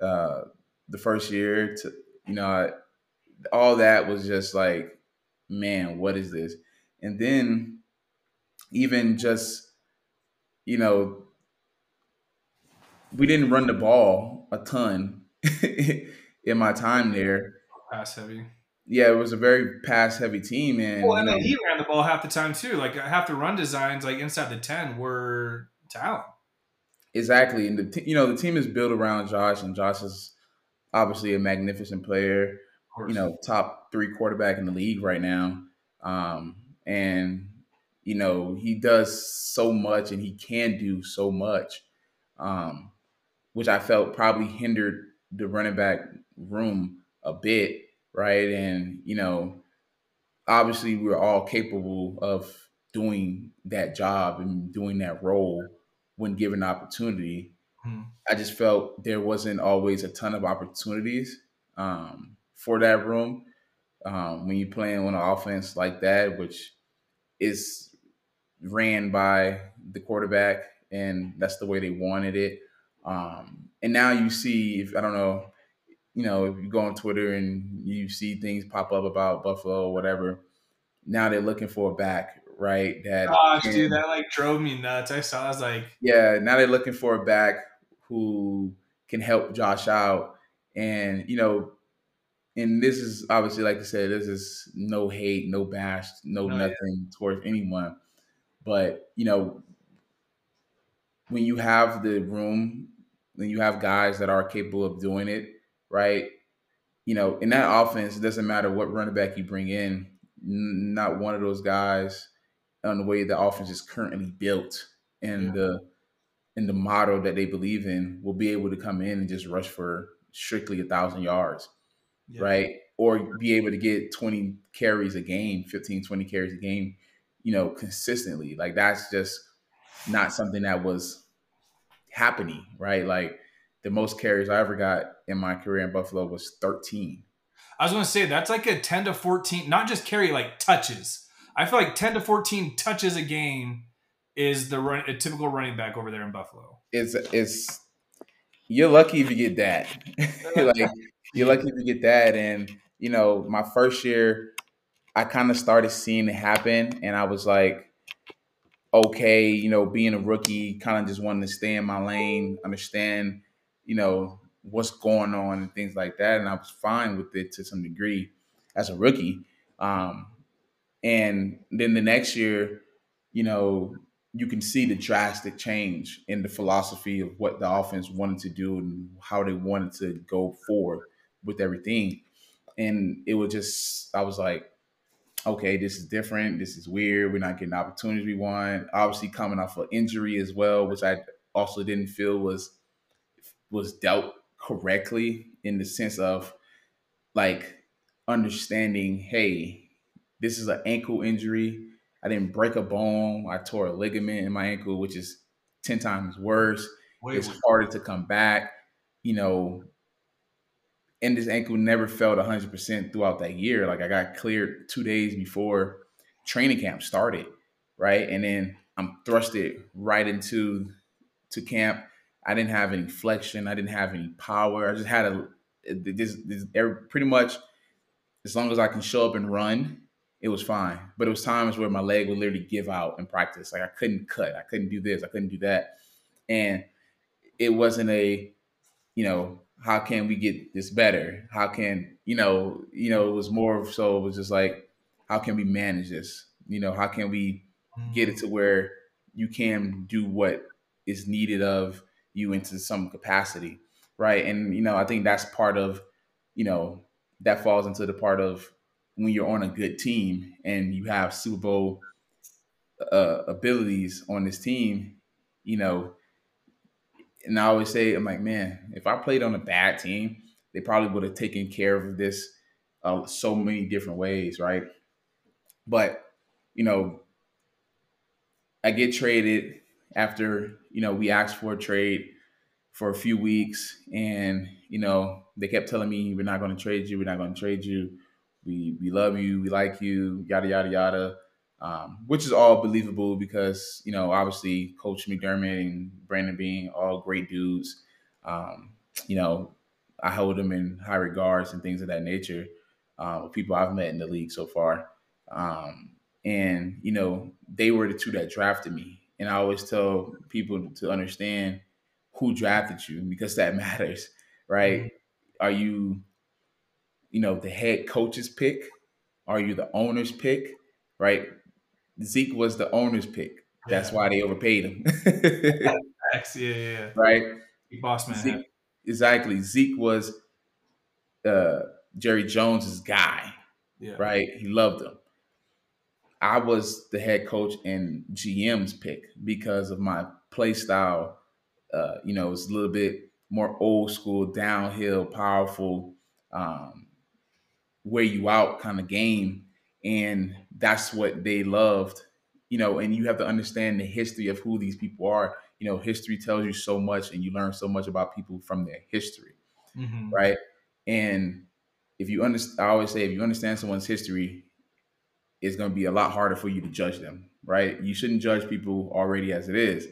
Uh, the first year to you know all that was just like man what is this? And then even just you know we didn't run the ball a ton *laughs* in my time there. Pass heavy. Yeah it was a very pass heavy team and well and know, he ran the ball half the time too. Like half the run designs like inside the 10 were talent. Exactly. And the t- you know the team is built around josh and josh is obviously a magnificent player, you know, top three quarterback in the league right now. Um, and, you know, he does so much and he can do so much, um, which I felt probably hindered the running back room a bit, right? And, you know, obviously we're all capable of doing that job and doing that role when given opportunity. Hmm. I just felt there wasn't always a ton of opportunities um, for that room um, when you're playing on an offense like that, which is ran by the quarterback, and that's the way they wanted it. Um, and now you see, if I don't know, you know, if you go on Twitter and you see things pop up about Buffalo or whatever, now they're looking for a back, right? That gosh, can, dude, that like drove me nuts. I saw, I was like, yeah, now they're looking for a back who can help Josh out. And, you know, and this is obviously, like I said, this is no hate, no bash, no, no nothing yeah. towards anyone. But, you know, when you have the room, when you have guys that are capable of doing it, right? You know, in that offense, it doesn't matter what running back you bring in, not one of those guys on the way the offense is currently built and yeah. the in the model that they believe in will be able to come in and just rush for strictly a thousand yards, yeah. right? Or be able to get 20 carries a game, 15, 20 carries a game, you know, consistently. Like that's just not something that was happening, right? Like the most carries I ever got in my career in Buffalo was 13. I was going to say that's like a 10 to 14, not just carry, like touches. I feel like 10 to 14 touches a game is the run a typical running back over there in Buffalo? It's it's you're lucky if you get that. *laughs* like you're lucky if you get that. And you know, my first year, I kind of started seeing it happen, and I was like, okay, you know, being a rookie, kind of just wanting to stay in my lane, understand, you know, what's going on and things like that. And I was fine with it to some degree as a rookie. Um, and then the next year, you know, you can see the drastic change in the philosophy of what the offense wanted to do and how they wanted to go forward with everything. And it was just, I was like, okay, this is different. This is weird. We're not getting the opportunities we want. Obviously, coming off an injury as well, which I also didn't feel was was dealt correctly in the sense of like understanding, hey, this is an ankle injury. I didn't break a bone. I tore a ligament in my ankle, which is 10 times worse. Wait, it's harder to come back. You know, and this ankle never felt 100% throughout that year. Like I got cleared two days before training camp started, right? And then I'm thrusted right into to camp. I didn't have any flexion. I didn't have any power. I just had a this, this pretty much as long as I can show up and run, it was fine. But it was times where my leg would literally give out in practice. Like I couldn't cut. I couldn't do this. I couldn't do that. And it wasn't a, you know, how can we get this better? How can you know? You know, it was more so. It was just like, how can we manage this? You know, how can we get it to mm. where you can do what is needed of you into some capacity, right? And you know, I think that's part of, you know, that falls into the part of when you're on a good team and you have Super Bowl uh, abilities on this team, you know, and I always say, I'm like, man, if I played on a bad team, they probably would have taken care of this uh, so many different ways, right? But you know, I get traded after you know we asked for a trade for a few weeks, and you know they kept telling me we're not going to trade you, we're not going to trade you, we we love you, we like you, yada yada yada um, which is all believable because you know obviously Coach McDermott and Brandon Beane all great dudes. Um, you know, I hold them in high regards and things of that nature. Uh, people I've met in the league so far, um, and you know they were the two that drafted me. And I always tell people to understand who drafted you because that *laughs* matters, right? Mm-hmm. Are you, you know, the head coach's pick? Are you the owner's pick? Right? Zeke was the owner's pick. That's why they overpaid him. *laughs* yeah, yeah, yeah. Right? Boss man. Zeke, exactly. Zeke was uh, Jerry Jones's guy. Yeah. Right? He loved him. I was the head coach and GM's pick because of my play style. Uh, you know, it's a little bit more old school, downhill, powerful, um, wear you out kind of game and that's what they loved you know and you have to understand the history of who these people are. You know history tells you so much and you learn so much about people from their history mm-hmm. right? And if you understand i always say if you understand someone's history it's going to be a lot harder for you to judge them right? You shouldn't judge people already as it is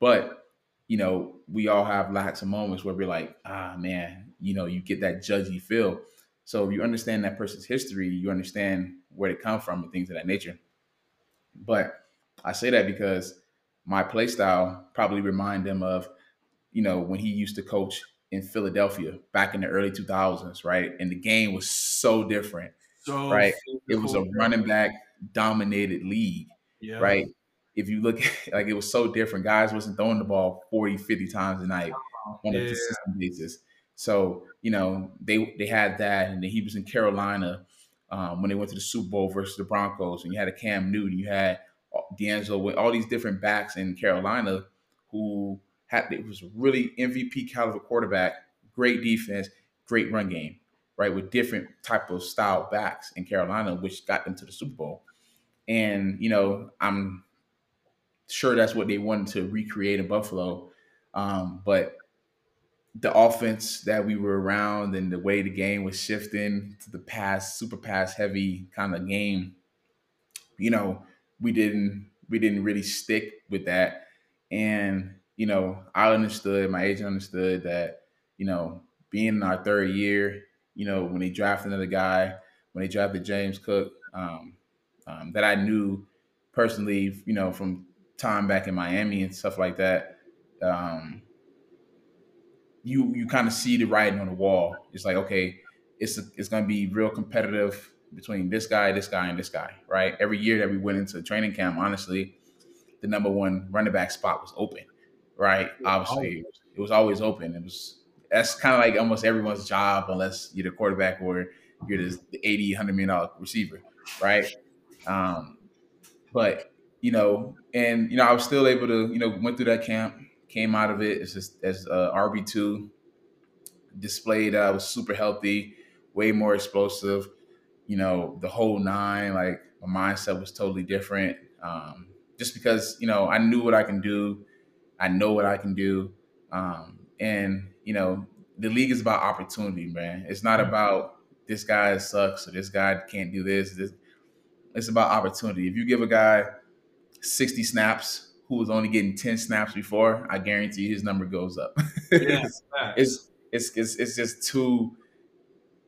but you know we all have lots of moments where we're like ah man you know you get that judgy feel so if you understand that person's history you understand where they come from and things of that nature. But I say that because my play style probably remind them of, you know, when he used to coach in Philadelphia back in the early 2000s, right? And the game was so different, so right? It was a running back dominated league, yeah. right? If you look *laughs* like it was so different, guys wasn't throwing the ball 40, 50 times a night on a consistent basis. So, you know, they they had that, and then he was in Carolina um, when they went to the Super Bowl versus the Broncos, and you had a Cam Newton, you had DeAngelo with all these different backs in Carolina who had it was really MVP caliber quarterback, great defense, great run game, right? With different type of style backs in Carolina, which got them to the Super Bowl. And you know, I'm sure that's what they wanted to recreate in Buffalo. Um, but the offense that we were around and the way the game was shifting to the pass, super pass heavy kind of game, you know, we didn't we didn't really stick with that. And, you know, I understood, my agent understood that, you know, being in our third year, you know, when they drafted another guy, when they drafted James Cook, um, um, that I knew personally, you know, from time back in Miami and stuff like that. Um, you you kind of see the writing on the wall. It's like okay, it's a, it's going to be real competitive between this guy, this guy, and this guy. Right? Every year that we went into training camp, honestly, the number one running back spot was open. Right? Obviously, it was always open. It was that's kind of like almost everyone's job, unless you're the quarterback or you're the 80, 100 million dollar receiver, right? Um, but you know, and you know, I was still able to, you know, went through that camp, came out of it as as uh, RB two. displayed that I was super healthy, way more explosive, you know, the whole nine. Like my mindset was totally different. Um, just because, you know, I knew what I can do. I know what I can do. Um, and, you know, the league is about opportunity, man. It's not about this guy sucks or this guy can't do this. This it's about opportunity. If you give a guy 60 snaps who was only getting 10 snaps before, I guarantee his number goes up. *laughs* Yeah, it's, it's, it's, it's just too,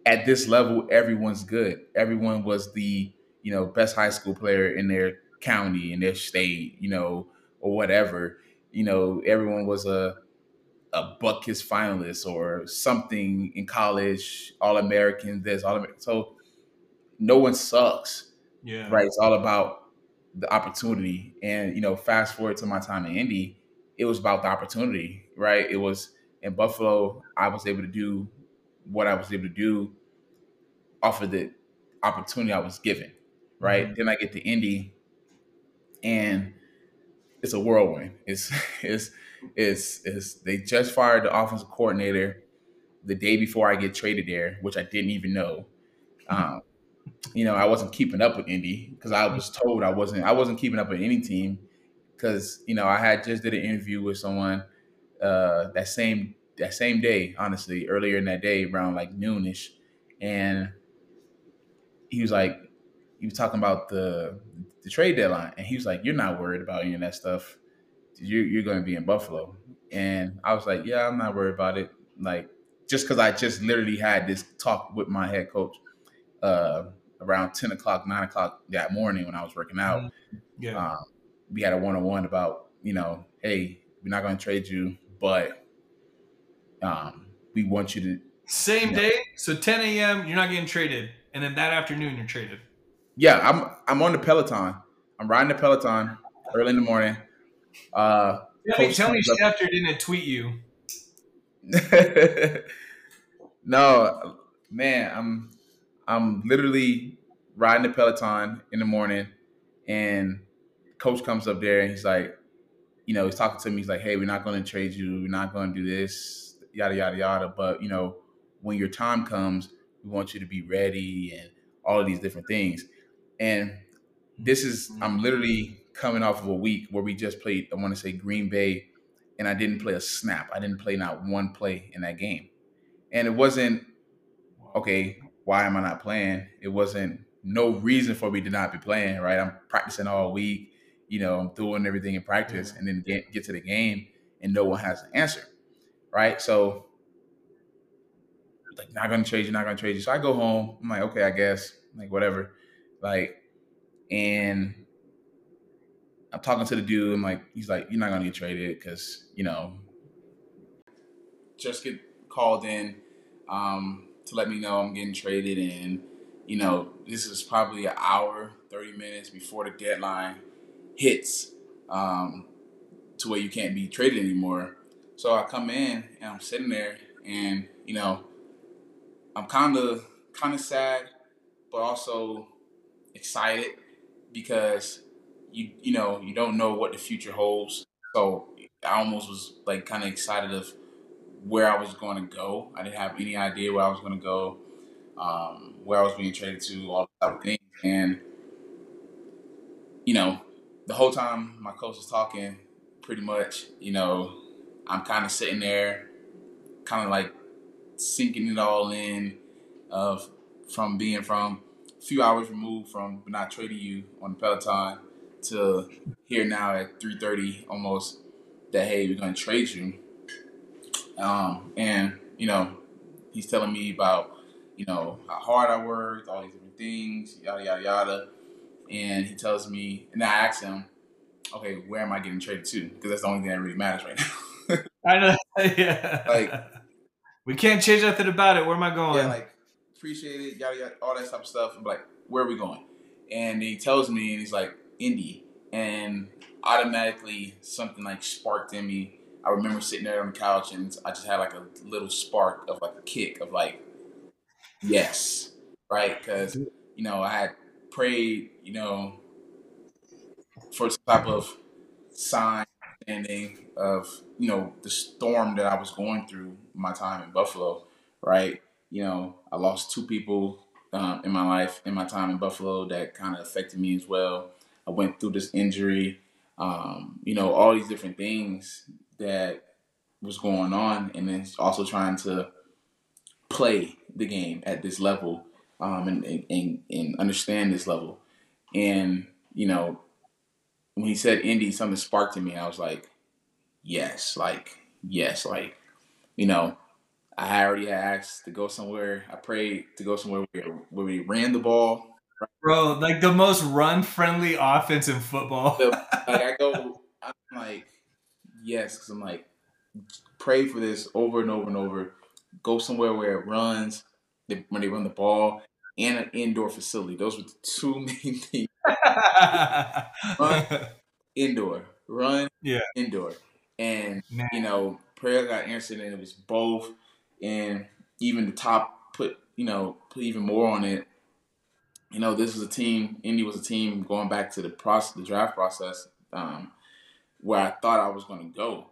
at this level, everyone's good. Everyone was the, you know, best high school player in their county, in their state, you know, or whatever. You know, everyone was a, a Butkus finalist or something in college, All American, this, All American. So no one sucks. Yeah. Right. It's all about the opportunity. And, you know, fast forward to my time in Indy, it was about the opportunity, right? It was in Buffalo, I was able to do what I was able to do off of the opportunity I was given, right? Mm-hmm. Then I get to Indy and it's a whirlwind. It's *laughs* it's it's it's they just fired the offensive coordinator the day before I get traded there, which I didn't even know. Um, you know, I wasn't keeping up with Indy because I was told I wasn't. I wasn't keeping up with any team because you know I had just did an interview with someone uh, that same that same day, honestly, earlier in that day around like noonish, and he was like, he was talking about the the trade deadline, and he was like, "You're not worried about any of that stuff. You're you're going to be in Buffalo." And I was like, "Yeah, I'm not worried about it." Like just because I just literally had this talk with my head coach uh, around ten o'clock, nine o'clock that morning when I was working out. Mm-hmm. Yeah, um, we had a one on one about you know, hey, we're not going to trade you, but um, we want you to same you know, day. So 10 a.m. You're not getting traded, and then that afternoon you're traded. Yeah, I'm I'm on the Peloton. I'm riding the Peloton early in the morning. Uh, tell me, tell me Schefter didn't tweet you. *laughs* no, man, I'm I'm literally riding the Peloton in the morning, and coach comes up there and he's like, you know, he's talking to me. He's like, "Hey, we're not going to trade you. We're not going to do this, yada yada yada." But you know, when your time comes, we want you to be ready and all of these different things. And this is I'm literally coming off of a week where we just played. I want to say Green Bay, and I didn't play a snap. I didn't play not one play in that game, and it wasn't okay. Why am I not playing? It wasn't no reason for me to not be playing. Right, I'm practicing all week. You know, I'm doing everything in practice, and then get, get to the game, and no one has an answer. Right, so like not gonna trade you, not gonna trade you. So I go home. I'm like, okay, I guess like whatever. Like, and I'm talking to the dude. I'm like, he's like, you're not gonna get traded because you know, just get called in um, to let me know I'm getting traded, and you know, this is probably an hour, thirty minutes before the deadline hits, um, to where you can't be traded anymore. So I come in and I'm sitting there, and you know, I'm kind of kind of sad, but also excited because you you know you don't know what the future holds. So I almost was like kind of excited of where I was going to go. I didn't have any idea where I was going to go, um, where I was being traded to, all type of things. And you know, the whole time my coach was talking, pretty much, you know, I'm kind of sitting there, kind of like sinking it all in of from being from a few hours removed from not trading you on the Peloton to here now at 3:30 almost that hey we're going to trade you. Um, and you know he's telling me about you know how hard I worked, all these different things, yada yada yada. And he tells me, and I ask him, okay, where am I getting traded to? Because that's the only thing that really matters right now. *laughs* I know. *laughs* yeah. Like we can't change nothing about it. Where am I going? Yeah, like appreciate it, yada yada, all that type of stuff. I'm like, where are we going? And he tells me, and he's like, Indy. And automatically something like sparked in me. I remember sitting there on the couch and I just had like a little spark of like a kick of like, yes, right? Because, you know, I had prayed, you know, for some type of sign ending of, you know, the storm that I was going through my time in Buffalo right? You know, I lost two people um, in my life, in my time in Buffalo, that kind of affected me as well. I went through this injury, um, you know, all these different things that was going on, and then also trying to play the game at this level um, and, and, and understand this level. And, you know, when he said Indy, something sparked in me. I was like, yes, like, yes, like, you know, I already asked to go somewhere. I prayed to go somewhere where, where we ran the ball. Bro, like the most run friendly offense in football. like I go, *laughs* I'm like, yes, because I'm like, pray for this over and over and over. Go somewhere where it runs when they run the ball and an indoor facility. Those were the two *laughs* main things. run *laughs* indoor, run yeah. indoor, and Man. you know prayer got answered, and it was both. And even the top put you know put even more on it. You know, this was a team. Indy was a team going back to the process, the draft process, um, where I thought I was going to go.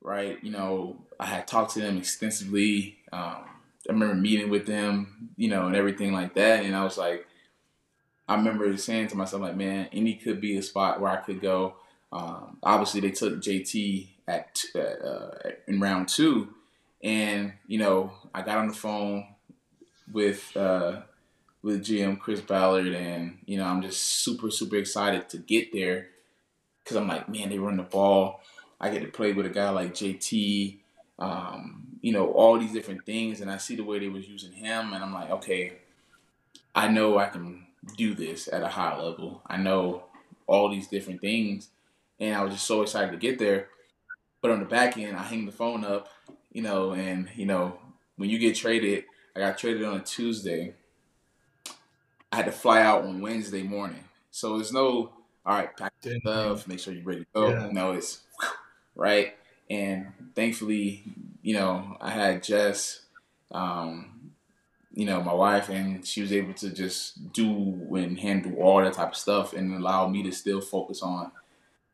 Right, you know, I had talked to them extensively. Um, I remember meeting with them, you know, and everything like that. And I was like, I remember saying to myself, like, man, any could be a spot where I could go. Um, obviously, they took JT at uh, in round two, and you know, I got on the phone with uh, with GM Chris Ballard, and you know, I'm just super super excited to get there because I'm like, man, they run the ball. I get to play with a guy like JT. Um, you know, all these different things, and I see the way they was using him, and I'm like, okay, I know I can do this at a high level. I know all these different things, and I was just so excited to get there. But on the back end, I hang the phone up, you know, and you know, when you get traded, I got traded on a Tuesday. I had to fly out on Wednesday morning, so there's no all right, pack stuff, make sure you're ready to go. Yeah. No, it's right. And thankfully, you know, I had Jess, um, you know, my wife, and she was able to just do and handle all that type of stuff and allow me to still focus on,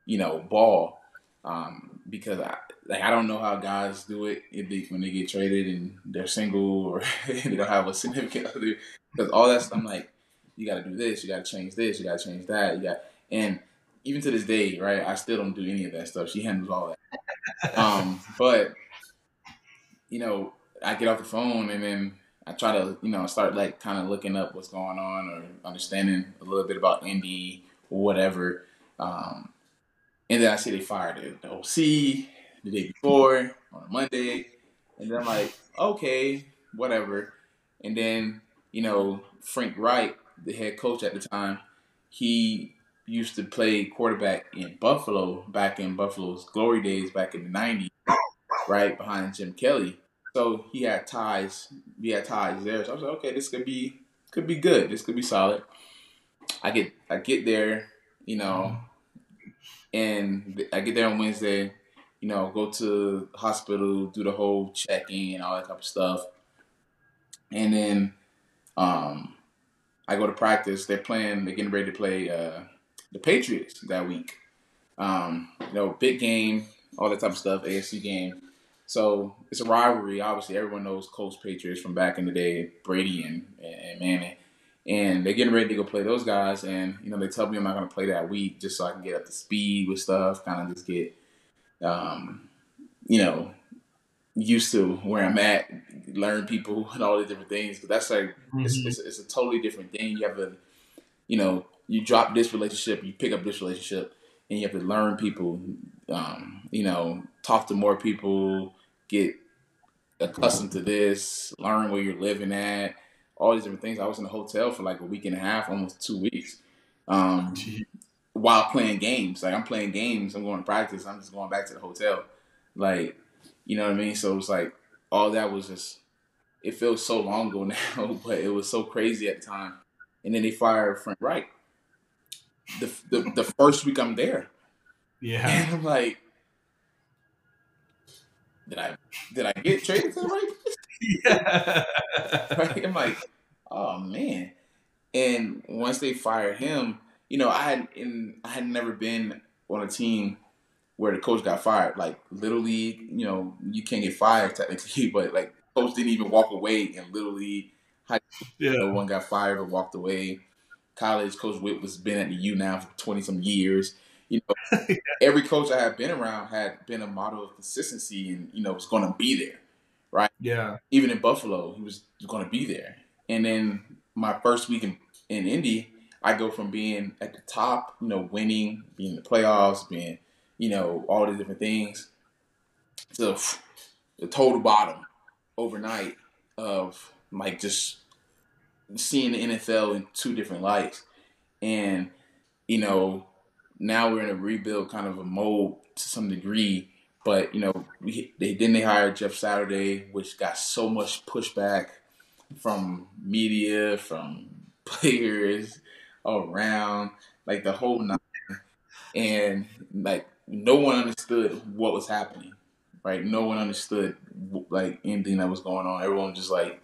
you know, ball. Um, because I like I don't know how guys do it they, when they get traded and they're single or *laughs* they don't have a significant other. Because all that I'm like, you got to do this, you got to change this, you got to change that, you got and even to this day, right? I still don't do any of that stuff. She handles all that. um, but you know, I get off the phone and then I try to, you know, start like kind of looking up what's going on or understanding a little bit about Indy or whatever. Um, and then I see they fired the OC the day before on a Monday. And then I'm like, okay, whatever. And then, you know, Frank Reich, the head coach at the time, he used to play quarterback in Buffalo back in Buffalo's glory days back in the 90s right behind Jim Kelly. So he had ties. He had ties there. So I was like, okay, this could be could be good. This could be solid. I get I get there, you know, and I get there on Wednesday. You know, go to hospital, do the whole check-in and all that type of stuff, and then um, I go to practice. They're playing. They're getting ready to play uh, the Patriots that week. Um, you know, big game, all that type of stuff, AFC game. So it's a rivalry. Obviously, everyone knows Colts Patriots from back in the day, Brady and, and Manning. And they're getting ready to go play those guys. And, you know, they tell me I'm not going to play that week just so I can get up to speed with stuff, kind of just get, um, you know, used to where I'm at, learn people and all the different things. But that's like, mm-hmm. it's, it's, it's a totally different thing. You have to, you know, you drop this relationship, you pick up this relationship, and you have to learn people, um, you know, talk to more people, get accustomed to this, learn where you're living at, all these different things. I was in a hotel for like a week and a half, almost two weeks, um, while playing games. Like I'm playing games, I'm going to practice, I'm just going back to the hotel. Like, you know what I mean? So it's like all that was just. It feels so long ago *laughs* now, but it was so crazy at the time. And then they fired Frank Reich. The, the, the first week I'm there. Yeah. And I'm like, did I did I get traded to the right place? Yeah. *laughs* right? I'm like, oh man. And once they fired him, you know, I had in I had never been on a team where the coach got fired. Like little league, you know, you can't get fired technically, *laughs* but like coach didn't even walk away in Little League. High Yeah. no one got fired or walked away. College, Coach Whit was been at the U now for twenty some years. You know, *laughs* every coach I had been around had been a model of consistency, and you know was going to be there. Right? Yeah. Even in Buffalo, he was going to be there. And then my first week in, in Indy, I go from being at the top, you know, winning, being in the playoffs, being, you know, all the different things, to the total bottom overnight of like just seeing the NFL in two different lights. And, you know, now we're in a rebuild kind of a mode to some degree. But, you know, we they then they hired Jeff Saturday, which got so much pushback from media, from *laughs* players around, like the whole nine. And like no one understood what was happening, right? No one understood like anything that was going on. Everyone just like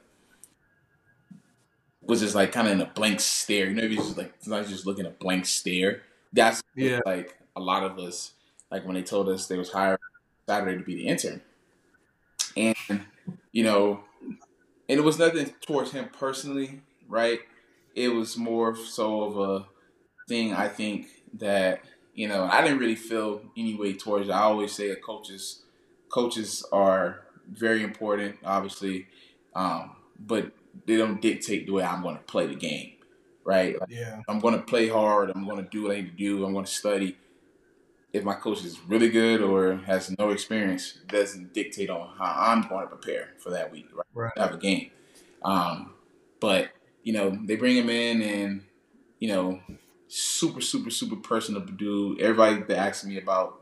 was just like kind of in a blank stare. You know, you just like sometimes just looking at a blank stare. That's Yeah. like a lot of us like when they told us they was hiring Saturday to be the intern, and you know, and it was nothing towards him personally, right? It was more so of a thing. I think that you know, I didn't really feel any way towards. It. I always say that coaches, coaches are very important, obviously, um, but they don't dictate the way I'm going to play the game, right? Like, Yeah. I'm going to play hard. I'm going to do what I need to do. I'm going to study. If my coach is really good or has no experience, doesn't dictate on how I'm going to prepare for that week, right? Right. Have a game. Um, but you know, they bring him in, and you know, super, super, super personable dude. Everybody that asks me about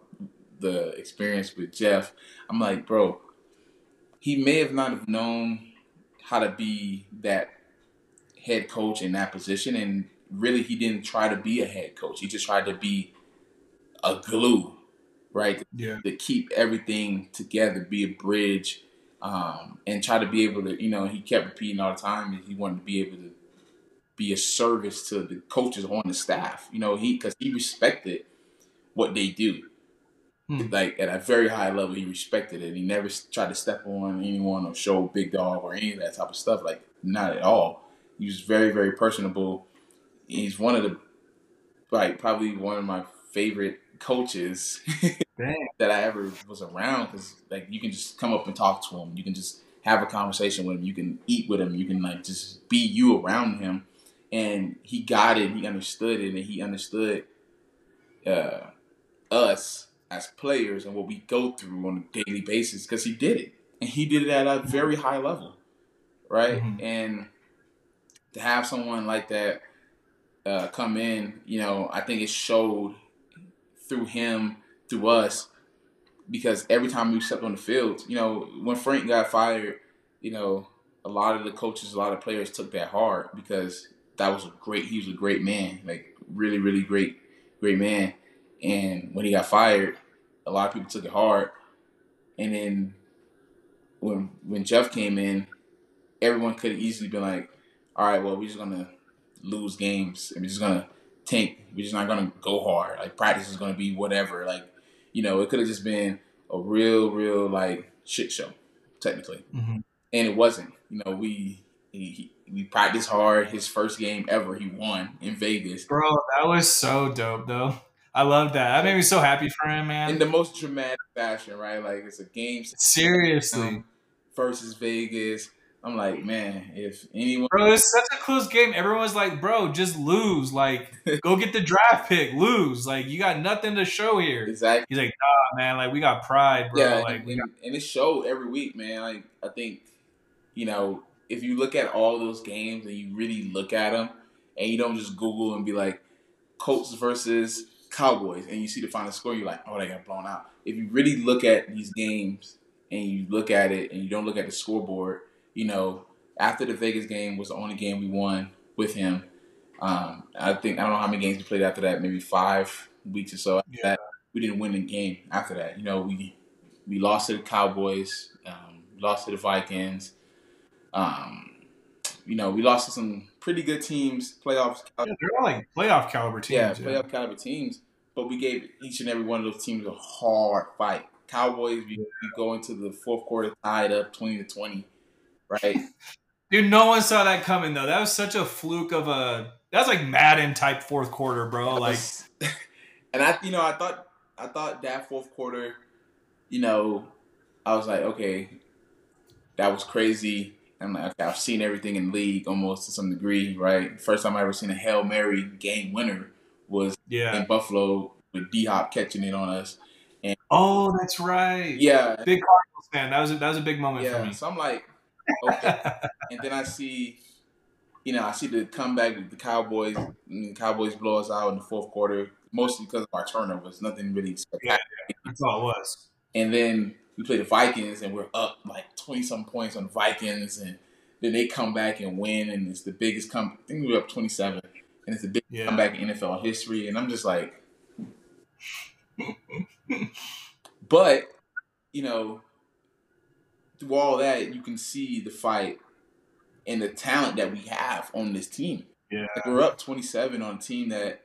the experience with Jeff, I'm like, bro, he may have not have known how to be that head coach in that position, and really, he didn't try to be a head coach. He just tried to be a glue, right? Yeah. To keep everything together, be a bridge, um, and try to be able to, you know, he kept repeating all the time that he wanted to be able to be a service to the coaches on the staff. You know, he because he respected what they do. Hmm. Like at a very high level, he respected it. He never tried to step on anyone or show big dog or any of that type of stuff. Like not at all. He was very, very personable. He's one of the like probably one of my favorite coaches *laughs* that I ever was around because like you can just come up and talk to him. You can just have a conversation with him. You can eat with him. You can like just be you around him. And he got it. He understood it, and he understood uh, us as players and what we go through on a daily basis because he did it, and he did it at a very high level, right? Mhm. And to have someone like that uh, come in, you know, I think it showed through him, through us, because every time we stepped on the field, you know, when Frank got fired, you know, a lot of the coaches, a lot of players took that hard because that was a great, he was a great man, like really, really great, great man. And when he got fired, a lot of people took it hard. And then when when Jeff came in, everyone could have easily been like, all right, well, we're just gonna lose games and we're just gonna tank. We're just not gonna go hard. Like practice is gonna be whatever. Like, you know, it could have just been a real, real like shit show, technically. Mhm. And it wasn't. You know, we he, he, we practiced hard. His first game ever, he won in Vegas Bro, that was so dope though. I love that. That made me so happy for him, man. in the most dramatic fashion, right? Like it's a game Seriously. versus Vegas. I'm like, man, if anyone Bro, it's such a close game. Everyone's like, bro, just lose. Like, go get the draft pick, lose. Like, you got nothing to show here. exactly He's like, nah, man, like we got pride, bro. Yeah, like and, and, and it showed every week, man. Like I think, you know, if you look at all those games and you really look at them, and you don't just Google and be like, Colts versus Cowboys, and you see the final score, you're like, oh, they got blown out. If you really look at these games and you look at it and you don't look at the scoreboard, you know, after the Vegas game was the only game we won with him. Um, I think I don't know how many games we played after that, maybe five weeks or so after Yeah. that. We didn't win a game after that. You know, we we lost to the Cowboys, um, lost to the Vikings. Um, you know, we lost to some pretty good teams, playoffs. yeah, they're all like playoff caliber teams. Yeah, Yeah, playoff caliber teams. But we gave each and every one of those teams a hard fight. Cowboys, we, we go into the fourth quarter tied up, twenty to twenty. right? *laughs* Dude, no one saw that coming though. That was such a fluke of a. That's like Madden type fourth quarter, bro. Like, *laughs* and I, you know, I thought, I thought that fourth quarter, you know, I was like, okay, that was crazy. I'm like, okay, I've seen everything in the league almost to some degree, right? First time I ever seen a hail mary game winner was yeah. in Buffalo with D Hop catching it on us. And oh, that's right. Yeah, big Cardinals fan. That was a, that was a big moment yeah, for me. So I'm like, *laughs* okay. and then I see, you know, I see the comeback with the Cowboys. the Cowboys blow us out in the fourth quarter, mostly because of our turnovers. Nothing really spectacular. Yeah, that's all it was. And then we play the Vikings, and we're up like twenty some points on the Vikings, and then they come back and win, and it's the biggest come. I think we were up twenty seven, and it's the biggest yeah. comeback in NFL history. And I'm just like, *laughs* but you know, through all that, you can see the fight and the talent that we have on this team. Yeah, like we're up 27 on a team that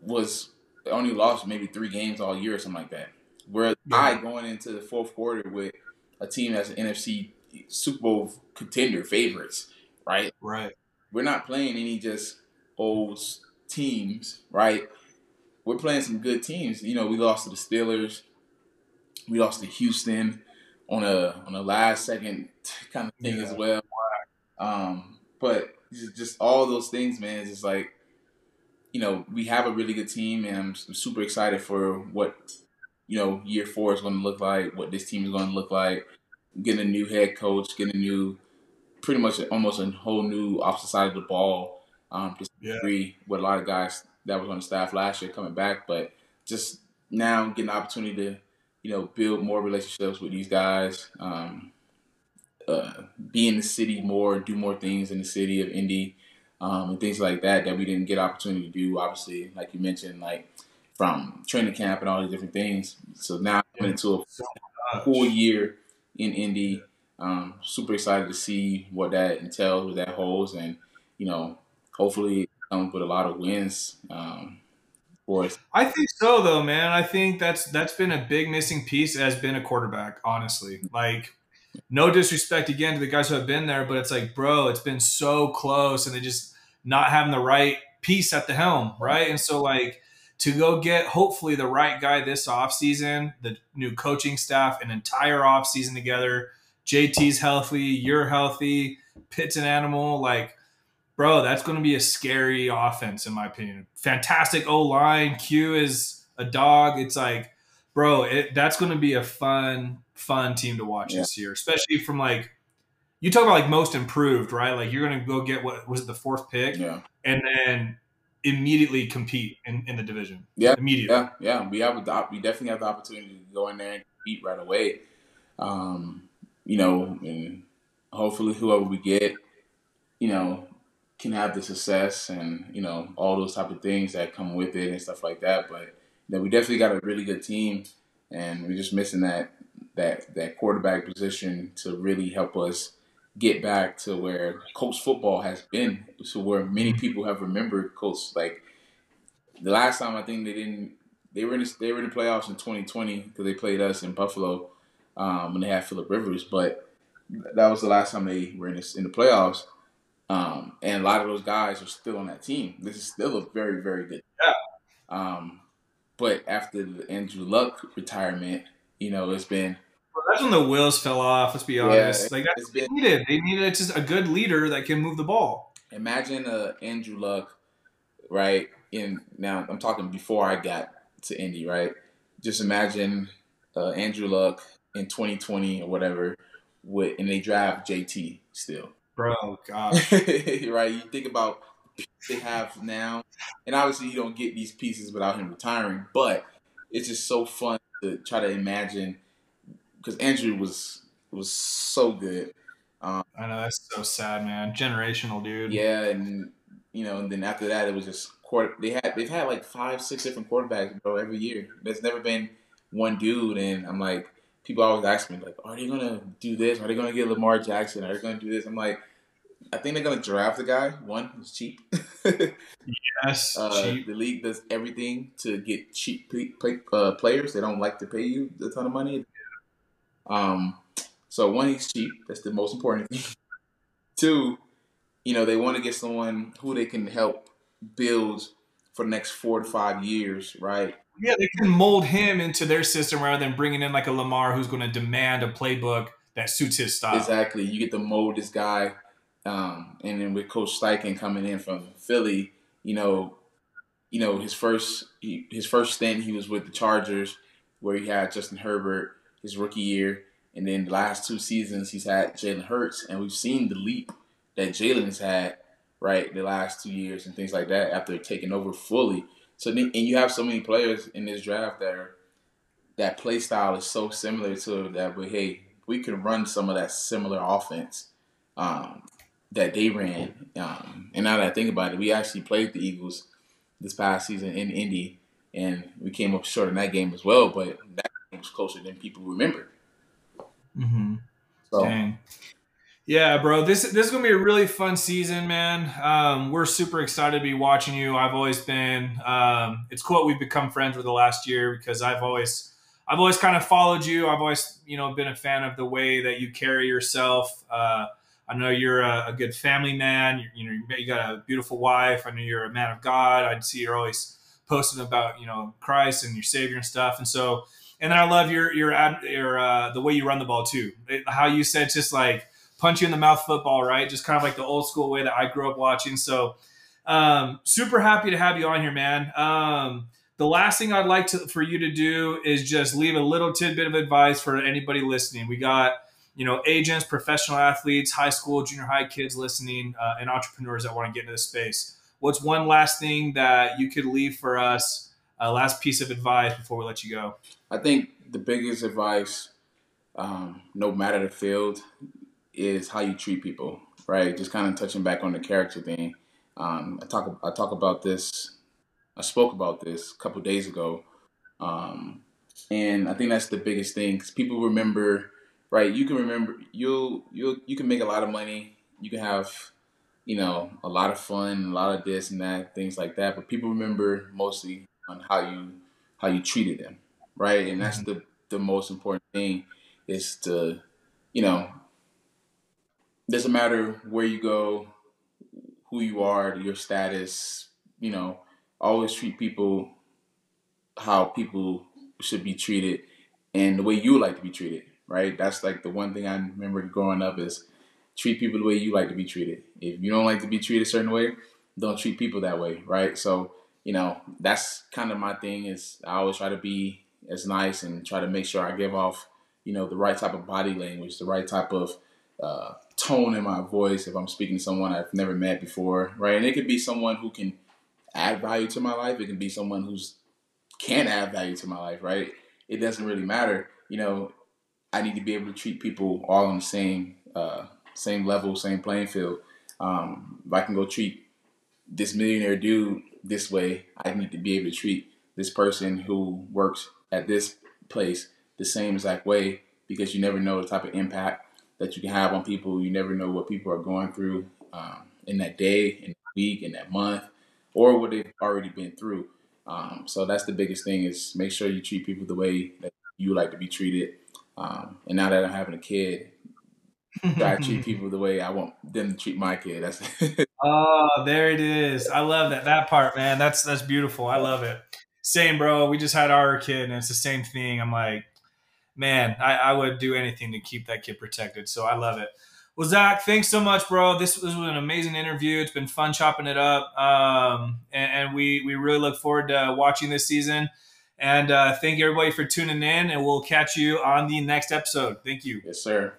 was only lost maybe three games all year or something like that. Where yeah. I going into the fourth quarter with a team that's an NFC Super Bowl contender favorites, right? Right. We're not playing any just old teams, right? We're playing some good teams. You know, we lost to the Steelers. We lost to Houston on a on a last second kind of thing yeah. as well. Um, but just all those things, man, is just like you know we have a really good team, and I'm super excited for what you know year four is going to look like, what this team is going to look like. Getting a new head coach, getting a new, pretty much almost a whole new opposite side of the ball. Um, just yeah. agree with a lot of guys that was on the staff last year coming back, but just now getting the opportunity to you know, build more relationships with these guys, um, uh, be in the city more, do more things in the city of Indy, um, and things like that that we didn't get opportunity to do. Obviously, like you mentioned, like from training camp and all these different things. So now coming into a full year in Indy. Um, super excited to see what that entails, what that holds, and you know, hopefully come with a lot of wins. Um, I think so, though, man. I think that's that's been a big missing piece. Has been a quarterback, honestly. Like, no disrespect again to the guys who have been there, but it's like, bro, it's been so close, and they just not having the right piece at the helm, right? And so, like, to go get hopefully the right guy this offseason, the new coaching staff, an entire offseason together. JT's healthy, you're healthy, Pitt's an animal, like bro, that's going to be a scary offense, in my opinion. Fantastic O line. Q is a dog. It's like, bro, it, that's going to be a fun, fun team to watch yeah. this year, especially from like, you talk about like most improved, right? Like you're going to go get what was it the fourth pick, yeah, and then immediately compete in, in the division. Yeah, immediately. Yeah, yeah. We have the, we definitely have the opportunity to go in there and compete right away. Um, you know, and hopefully whoever we get, you know, can have the success and you know all those type of things that come with it and stuff like that. But you know, we definitely got a really good team, and we're just missing that that that quarterback position to really help us get back to where Colts football has been, to where many people have remembered Colts. Like the last time, I think they didn't. They were in the, they were in the playoffs in 2020 because they played us in Buffalo um, when they had Philip Rivers, but that was the last time they were in the, in the playoffs. Um, and a lot of those guys are still on that team. This is still a very, very good. Yeah. Um, but after the Andrew Luck retirement, you know, it's been. That's when the wheels fell off. Let's be honest. Yeah, like that's been, they needed. They needed just a good leader that can move the ball. Imagine uh, Andrew Luck, right? In now, I'm talking before I got to Indy, right? Just imagine uh, Andrew Luck in 2020 or whatever, with and they draft JT still Bro, *laughs* gosh. right? You think about they have now, and obviously you don't get these pieces without him retiring, but it's just so fun to try to imagine because Andrew was was so good. Um, I know that's so sad, man. Generational dude. Yeah, and you know, and then after that, it was just quarter. They had they've had like five, six different quarterbacks, bro, every year. There's never been one dude, and I'm like, people always ask me like, are they gonna do this? Are they gonna get Lamar Jackson? Are they gonna do this? I'm like, I think they're gonna draft the guy. One, who's cheap. yes, *laughs* uh, cheap. The league does everything to get cheap play, uh, players. They don't like to pay you a ton of money. Um, So one, he's cheap. That's the most important thing. *laughs* Two, you know, they want to get someone who they can help build for the next four to five years, right? Yeah, they can mold him into their system rather than bringing in like a Lamar who's going to demand a playbook that suits his style. Exactly. You get to mold this guy, um, and then with Coach Steichen coming in from Philly, you know, you know his first his first stint he was with the Chargers, where he had Justin Herbert his rookie year, and then the last two seasons he's had Jalen Hurts, and we've seen the leap that Jalen's had right the last two years and things like that after taking over fully. So and you have so many players in this draft that are that play style is so similar to that. But hey, we can run some of that similar offense um, that they ran. Um, and now that I think about it, we actually played the Eagles this past season in Indy, and we came up short in that game as well. But that was closer than people remember. Mm-hmm. So, Dang. Yeah, bro. This this is gonna be a really fun season, man. Um, we're super excited to be watching you. I've always been. Um, it's cool we've become friends for the last year because I've always, I've always kind of followed you. I've always, you know, been a fan of the way that you carry yourself. Uh, I know you're a, a good family man. You, you, know, you got a beautiful wife. I know you're a man of God. I see you're always posting about, you know, Christ and your Savior and stuff. And so, and then I love your your your uh, the way you run the ball too. How you said just like punch you in the mouth football, right? Just kind of like the old school way that I grew up watching. So, um, super happy to have you on here, man. Um, the last thing I'd like to, for you to do is just leave a little tidbit of advice for anybody listening. We got, you know, agents, professional athletes, high school, junior high kids listening, uh, and entrepreneurs that want to get into this space. What's one last thing that you could leave for us? Uh, last piece of advice before we let you go. I think the biggest advice, um, no matter the field, is how you treat people, right? Just kind of touching back on the character thing. Um, I talk I talk about this. I spoke about this a couple days ago, um, and I think that's the biggest thing because people remember, right? You can remember you'll you'll you can make a lot of money. You can have, you know, a lot of fun, a lot of this and that, things like that. But people remember mostly on how you how you treated them, right? And that's mm-hmm. the the most important thing is to, you know, doesn't matter where you go, who you are, your status, you know, always treat people how people should be treated and the way you like to be treated, right? That's like the one thing I remember growing up is treat people the way you like to be treated. If you don't like to be treated a certain way, don't treat people that way, right? So, you know, that's kind of my thing is I always try to be as nice and try to make sure I give off, you know, the right type of body language, the right type of uh, tone in my voice if I'm speaking to someone I've never met before, right? And it could be someone who can add value to my life. It can be someone who's can add value to my life, right? It doesn't really matter. You know, I need to be able to treat people all on the same uh, same level, same playing field. Um, if I can go treat this millionaire dude this way, I need to be able to treat this person who works at this place the same exact way because you never know the type of impact that you can have on people. You never know what people are going through um, in that day, in that week, in that month, or what they've already been through. Um, so that's the biggest thing is make sure you treat people the way that you like to be treated. Um, and now that I'm having a kid, I treat *laughs* people the way I want them to treat my kid. That's *laughs* oh, there it is. I love that that part, man. That's that's beautiful. I love it. Same, bro. We just had our kid, and it's the same thing. I'm like, man, I, I would do anything to keep that kid protected. So I love it. Well, Zack, thanks so much, bro. This, was an amazing interview. It's been fun chopping it up, um, and, and, we we really look forward to watching this season. And uh, thank you everybody for tuning in, and we'll catch you on the next episode. Thank you. Yes, sir.